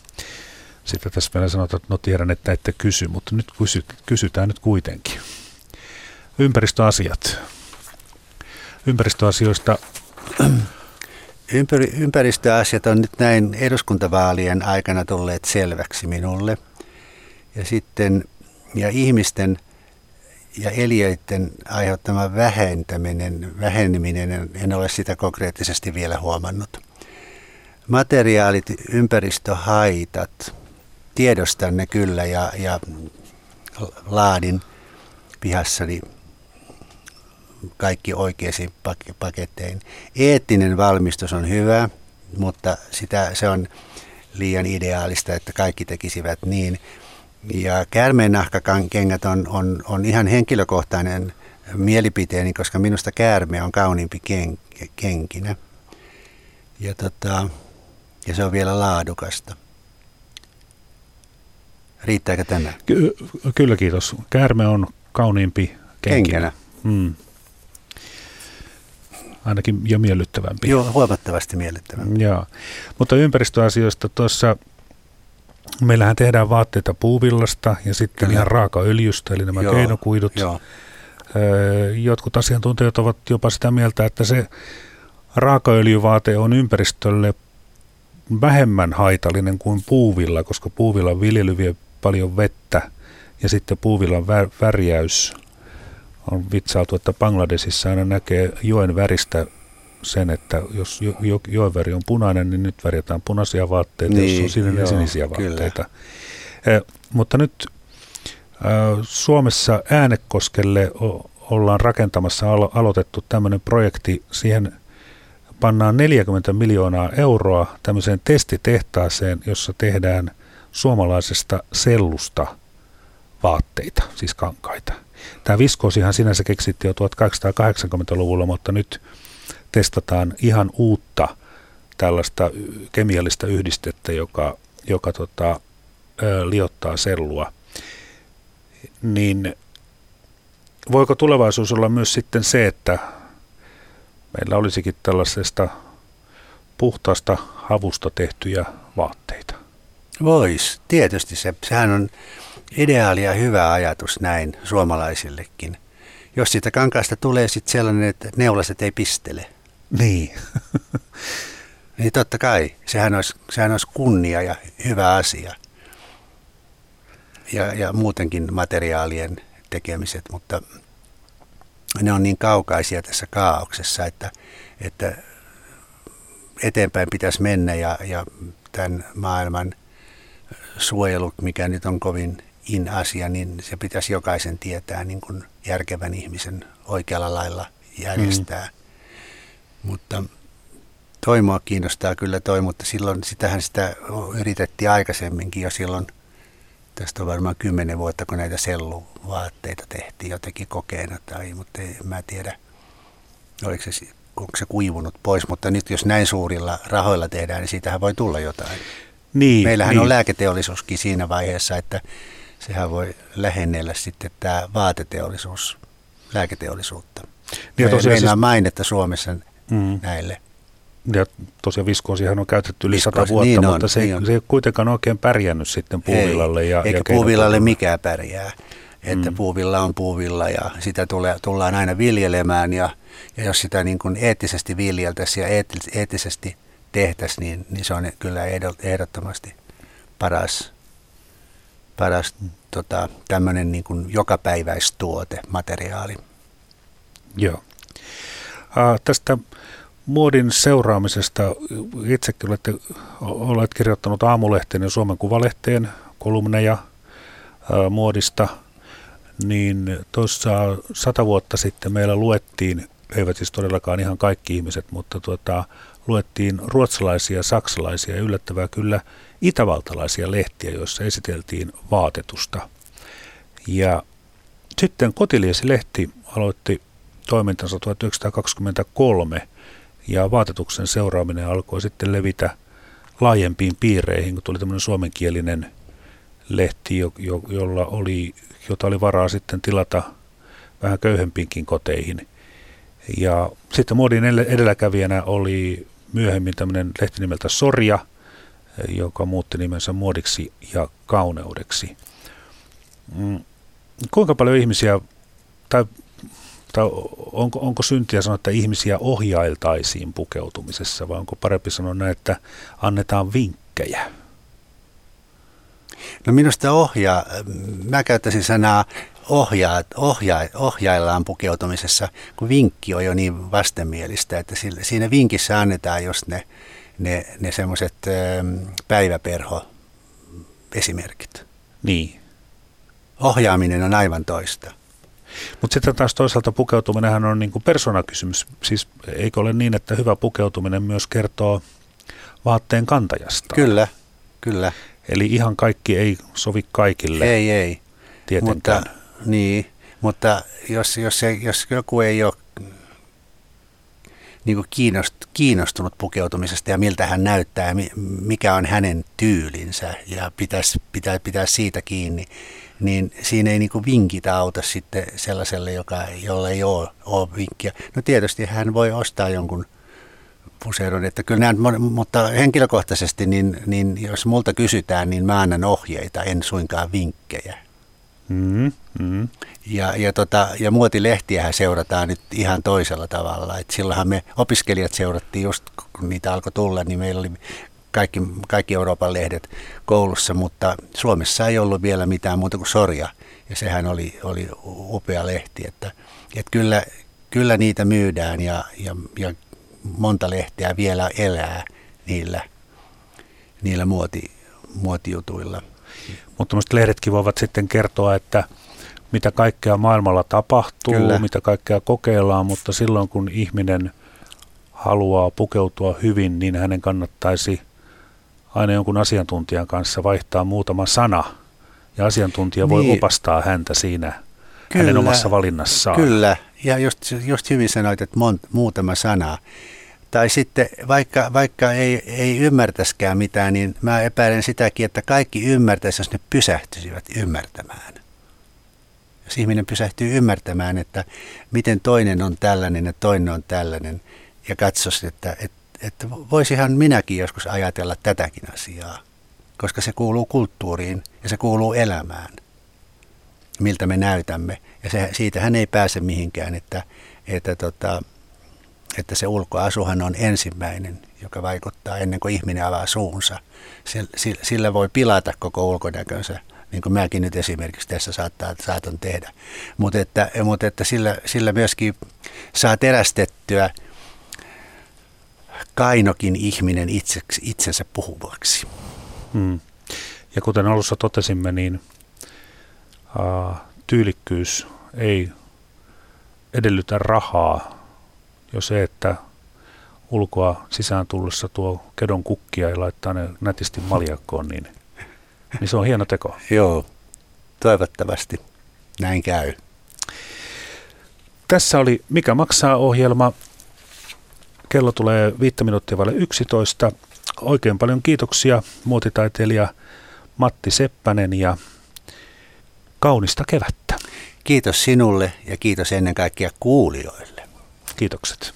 Sitten tässä vielä sanotaan, että no tiedän, että ette kysy, mutta nyt kysy, kysytään nyt kuitenkin. Ympäristöasiat. Ympäristöasioista Ympäri, ympäristöasiat on nyt näin eduskuntavaalien aikana tulleet selväksi minulle. Ja sitten ja ihmisten ja eliöiden aiheuttama vähentäminen, väheneminen, en ole sitä konkreettisesti vielä huomannut. Materiaalit, ympäristöhaitat, tiedostan ne kyllä ja, ja laadin pihassani kaikki oikeisiin paketteihin. Eettinen valmistus on hyvä, mutta sitä, se on liian ideaalista, että kaikki tekisivät niin. Ja käärmeennahkakengät on, on, on ihan henkilökohtainen mielipiteeni, koska minusta käärme on kauniimpi ken, kenkinä. Ja, tota, ja se on vielä laadukasta. Riittääkö tämä? Ky- kyllä kiitos. Käärme on kauniimpi kenkinä. kenkinä. Hmm. Ainakin jo miellyttävämpi. Joo, huomattavasti miellyttävämpi. Joo. Mutta ympäristöasioista tuossa Meillähän tehdään vaatteita puuvillasta ja sitten Kyllä. ihan raakaöljystä, eli nämä Joo, keinokuidut. Jo. Jotkut asiantuntijat ovat jopa sitä mieltä, että se raakaöljyvaate on ympäristölle vähemmän haitallinen kuin puuvilla, koska puuvillan viljely vie paljon vettä ja sitten puuvillan värjäys on vitsailtu, että Bangladesissa aina näkee joen väristä sen, että jos jo, jo, joenväri on punainen, niin nyt värjätään punaisia vaatteita, niin, jos on sininen, joo, sinisiä vaatteita. Eh, mutta nyt äh, Suomessa Äänekoskelle o, ollaan rakentamassa, alo, aloitettu tämmöinen projekti, siihen pannaan 40 miljoonaa euroa tämmöiseen testitehtaaseen, jossa tehdään suomalaisesta sellusta vaatteita, siis kankaita. Tämä viskoosihan sinänsä keksittiin jo 1880-luvulla, mutta nyt testataan ihan uutta tällaista kemiallista yhdistettä, joka, joka tota, liottaa sellua, niin voiko tulevaisuus olla myös sitten se, että meillä olisikin tällaisesta puhtaasta havusta tehtyjä vaatteita? Vois, tietysti se. Sehän on ideaali ja hyvä ajatus näin suomalaisillekin. Jos siitä kankaasta tulee sitten sellainen, että neulaset ei pistele, niin. *laughs* niin totta kai, sehän olisi, sehän olisi kunnia ja hyvä asia. Ja, ja muutenkin materiaalien tekemiset, mutta ne on niin kaukaisia tässä kaauksessa, että, että eteenpäin pitäisi mennä ja, ja tämän maailman suojelu, mikä nyt on kovin in asia, niin se pitäisi jokaisen tietää niin kuin järkevän ihmisen oikealla lailla järjestää. Mm. Mutta toi mua kiinnostaa kyllä toi, mutta silloin sitähän sitä yritettiin aikaisemminkin jo silloin, tästä on varmaan kymmenen vuotta, kun näitä selluvaatteita tehtiin jotenkin kokeena tai, mutta en mä tiedä, oliko se, onko se kuivunut pois, mutta nyt jos näin suurilla rahoilla tehdään, niin siitähän voi tulla jotain. Niin, Meillähän niin. on lääketeollisuuskin siinä vaiheessa, että sehän voi lähennellä sitten tämä vaateteollisuus, lääketeollisuutta. Niin tosiaan Meillä siis... on mainetta Suomessa mm. näille. ja tosiaan viskoosihan on käytetty yli sata vuotta, niin on, mutta se, niin ei, se ei kuitenkaan oikein pärjännyt sitten puuvillalle. Ei, ja, eikä ja puuvillalle mikään pärjää. Että mm. puuvilla on puuvilla ja sitä tulee, tullaan aina viljelemään ja, ja jos sitä niin kuin eettisesti viljeltäisiin ja eettisesti tehtäisiin, niin, niin se on kyllä ehdottomasti paras, paras tota, tämmöinen niin kuin jokapäiväistuote, materiaali. Joo. Äh, tästä muodin seuraamisesta itsekin olette, olet kirjoittanut aamulehteen ja Suomen Kuvalehteen kolumneja äh, muodista, niin tuossa sata vuotta sitten meillä luettiin, eivät siis todellakaan ihan kaikki ihmiset, mutta tuota, luettiin ruotsalaisia, saksalaisia ja yllättävää kyllä itävaltalaisia lehtiä, joissa esiteltiin vaatetusta. Ja sitten Kotiliesi-lehti aloitti toimintansa 1923 ja vaatetuksen seuraaminen alkoi sitten levitä laajempiin piireihin, kun tuli tämmöinen suomenkielinen lehti, jo, jo, jolla oli, jota oli varaa sitten tilata vähän köyhempiinkin koteihin. Ja sitten muodin edelläkävijänä oli myöhemmin tämmöinen lehti nimeltä Sorja, joka muutti nimensä muodiksi ja kauneudeksi. Mm. Kuinka paljon ihmisiä, tai, tai onko, onko syntiä sanoa, että ihmisiä ohjailtaisiin pukeutumisessa, vai onko parempi sanoa näin, että annetaan vinkkejä? No minusta ohjaa, mä käyttäisin sanaa ohjaa, ohjaa, ohjaillaan pukeutumisessa, kun vinkki on jo niin vastenmielistä, että siinä vinkissä annetaan just ne, ne, ne semmoiset päiväperho esimerkit. Niin. Ohjaaminen on aivan toista. Mutta sitten taas toisaalta pukeutuminen on niin kuin persoonakysymys. Siis eikö ole niin, että hyvä pukeutuminen myös kertoo vaatteen kantajasta? Kyllä, kyllä. Eli ihan kaikki ei sovi kaikille. Ei, ei. Tietenkään. Mutta, niin, mutta jos, jos, jos joku ei ole niin kuin kiinnostunut pukeutumisesta ja miltä hän näyttää ja mikä on hänen tyylinsä ja pitäisi pitää, pitää siitä kiinni, niin siinä ei niin kuin vinkitä auta sitten sellaiselle, joka, jolle ei ole, ole vinkkiä. No tietysti hän voi ostaa jonkun puseron, että kyllä nämä, mutta henkilökohtaisesti, niin, niin jos multa kysytään, niin mä annan ohjeita, en suinkaan vinkkejä. Mm, mm. Ja, ja, tota, ja muotilehtiähän seurataan nyt ihan toisella tavalla. Et silloinhan me opiskelijat seurattiin just, kun niitä alkoi tulla, niin meillä oli kaikki, kaikki Euroopan lehdet koulussa, mutta Suomessa ei ollut vielä mitään muuta kuin Sorja. Ja sehän oli, oli upea lehti, että, että kyllä, kyllä niitä myydään ja, ja, ja monta lehteä vielä elää niillä, niillä muoti, muotijutuilla. Mutta lehdetkin voivat sitten kertoa, että mitä kaikkea maailmalla tapahtuu, Kyllä. mitä kaikkea kokeillaan, mutta silloin kun ihminen haluaa pukeutua hyvin, niin hänen kannattaisi aina jonkun asiantuntijan kanssa vaihtaa muutama sana. Ja asiantuntija voi niin. opastaa häntä siinä Kyllä. hänen omassa valinnassaan. Kyllä, ja just, just hyvin sanoit, että mont, muutama sana. Tai sitten vaikka, vaikka ei, ei ymmärtäskään mitään, niin mä epäilen sitäkin, että kaikki ymmärtäisi, jos ne pysähtyisivät ymmärtämään. Jos ihminen pysähtyy ymmärtämään, että miten toinen on tällainen ja toinen on tällainen, ja katsoisi, että, että, että voisihan minäkin joskus ajatella tätäkin asiaa, koska se kuuluu kulttuuriin ja se kuuluu elämään, miltä me näytämme. Ja se, siitä hän ei pääse mihinkään, että, että tota, että se ulkoasuhan on ensimmäinen, joka vaikuttaa ennen kuin ihminen avaa suunsa. Sillä voi pilata koko ulkonäkönsä, niin kuin mäkin nyt esimerkiksi tässä saattaa, saatan tehdä. Mutta että, mutta että sillä, sillä myöskin saa terästettyä kainokin ihminen itseksi, itsensä puhuvaksi. Hmm. Ja kuten alussa totesimme, niin uh, tyylikkyys ei edellytä rahaa, jo se, että ulkoa sisään tullessa tuo kedon kukkia ja laittaa ne nätisti maljakkoon, niin, niin se on hieno teko. *laughs* Joo, toivottavasti näin käy. Tässä oli Mikä maksaa ohjelma. Kello tulee viittä minuuttia vaille 11. Oikein paljon kiitoksia muotitaiteilija Matti Seppänen ja kaunista kevättä. Kiitos sinulle ja kiitos ennen kaikkea kuulijoille. Kiitokset.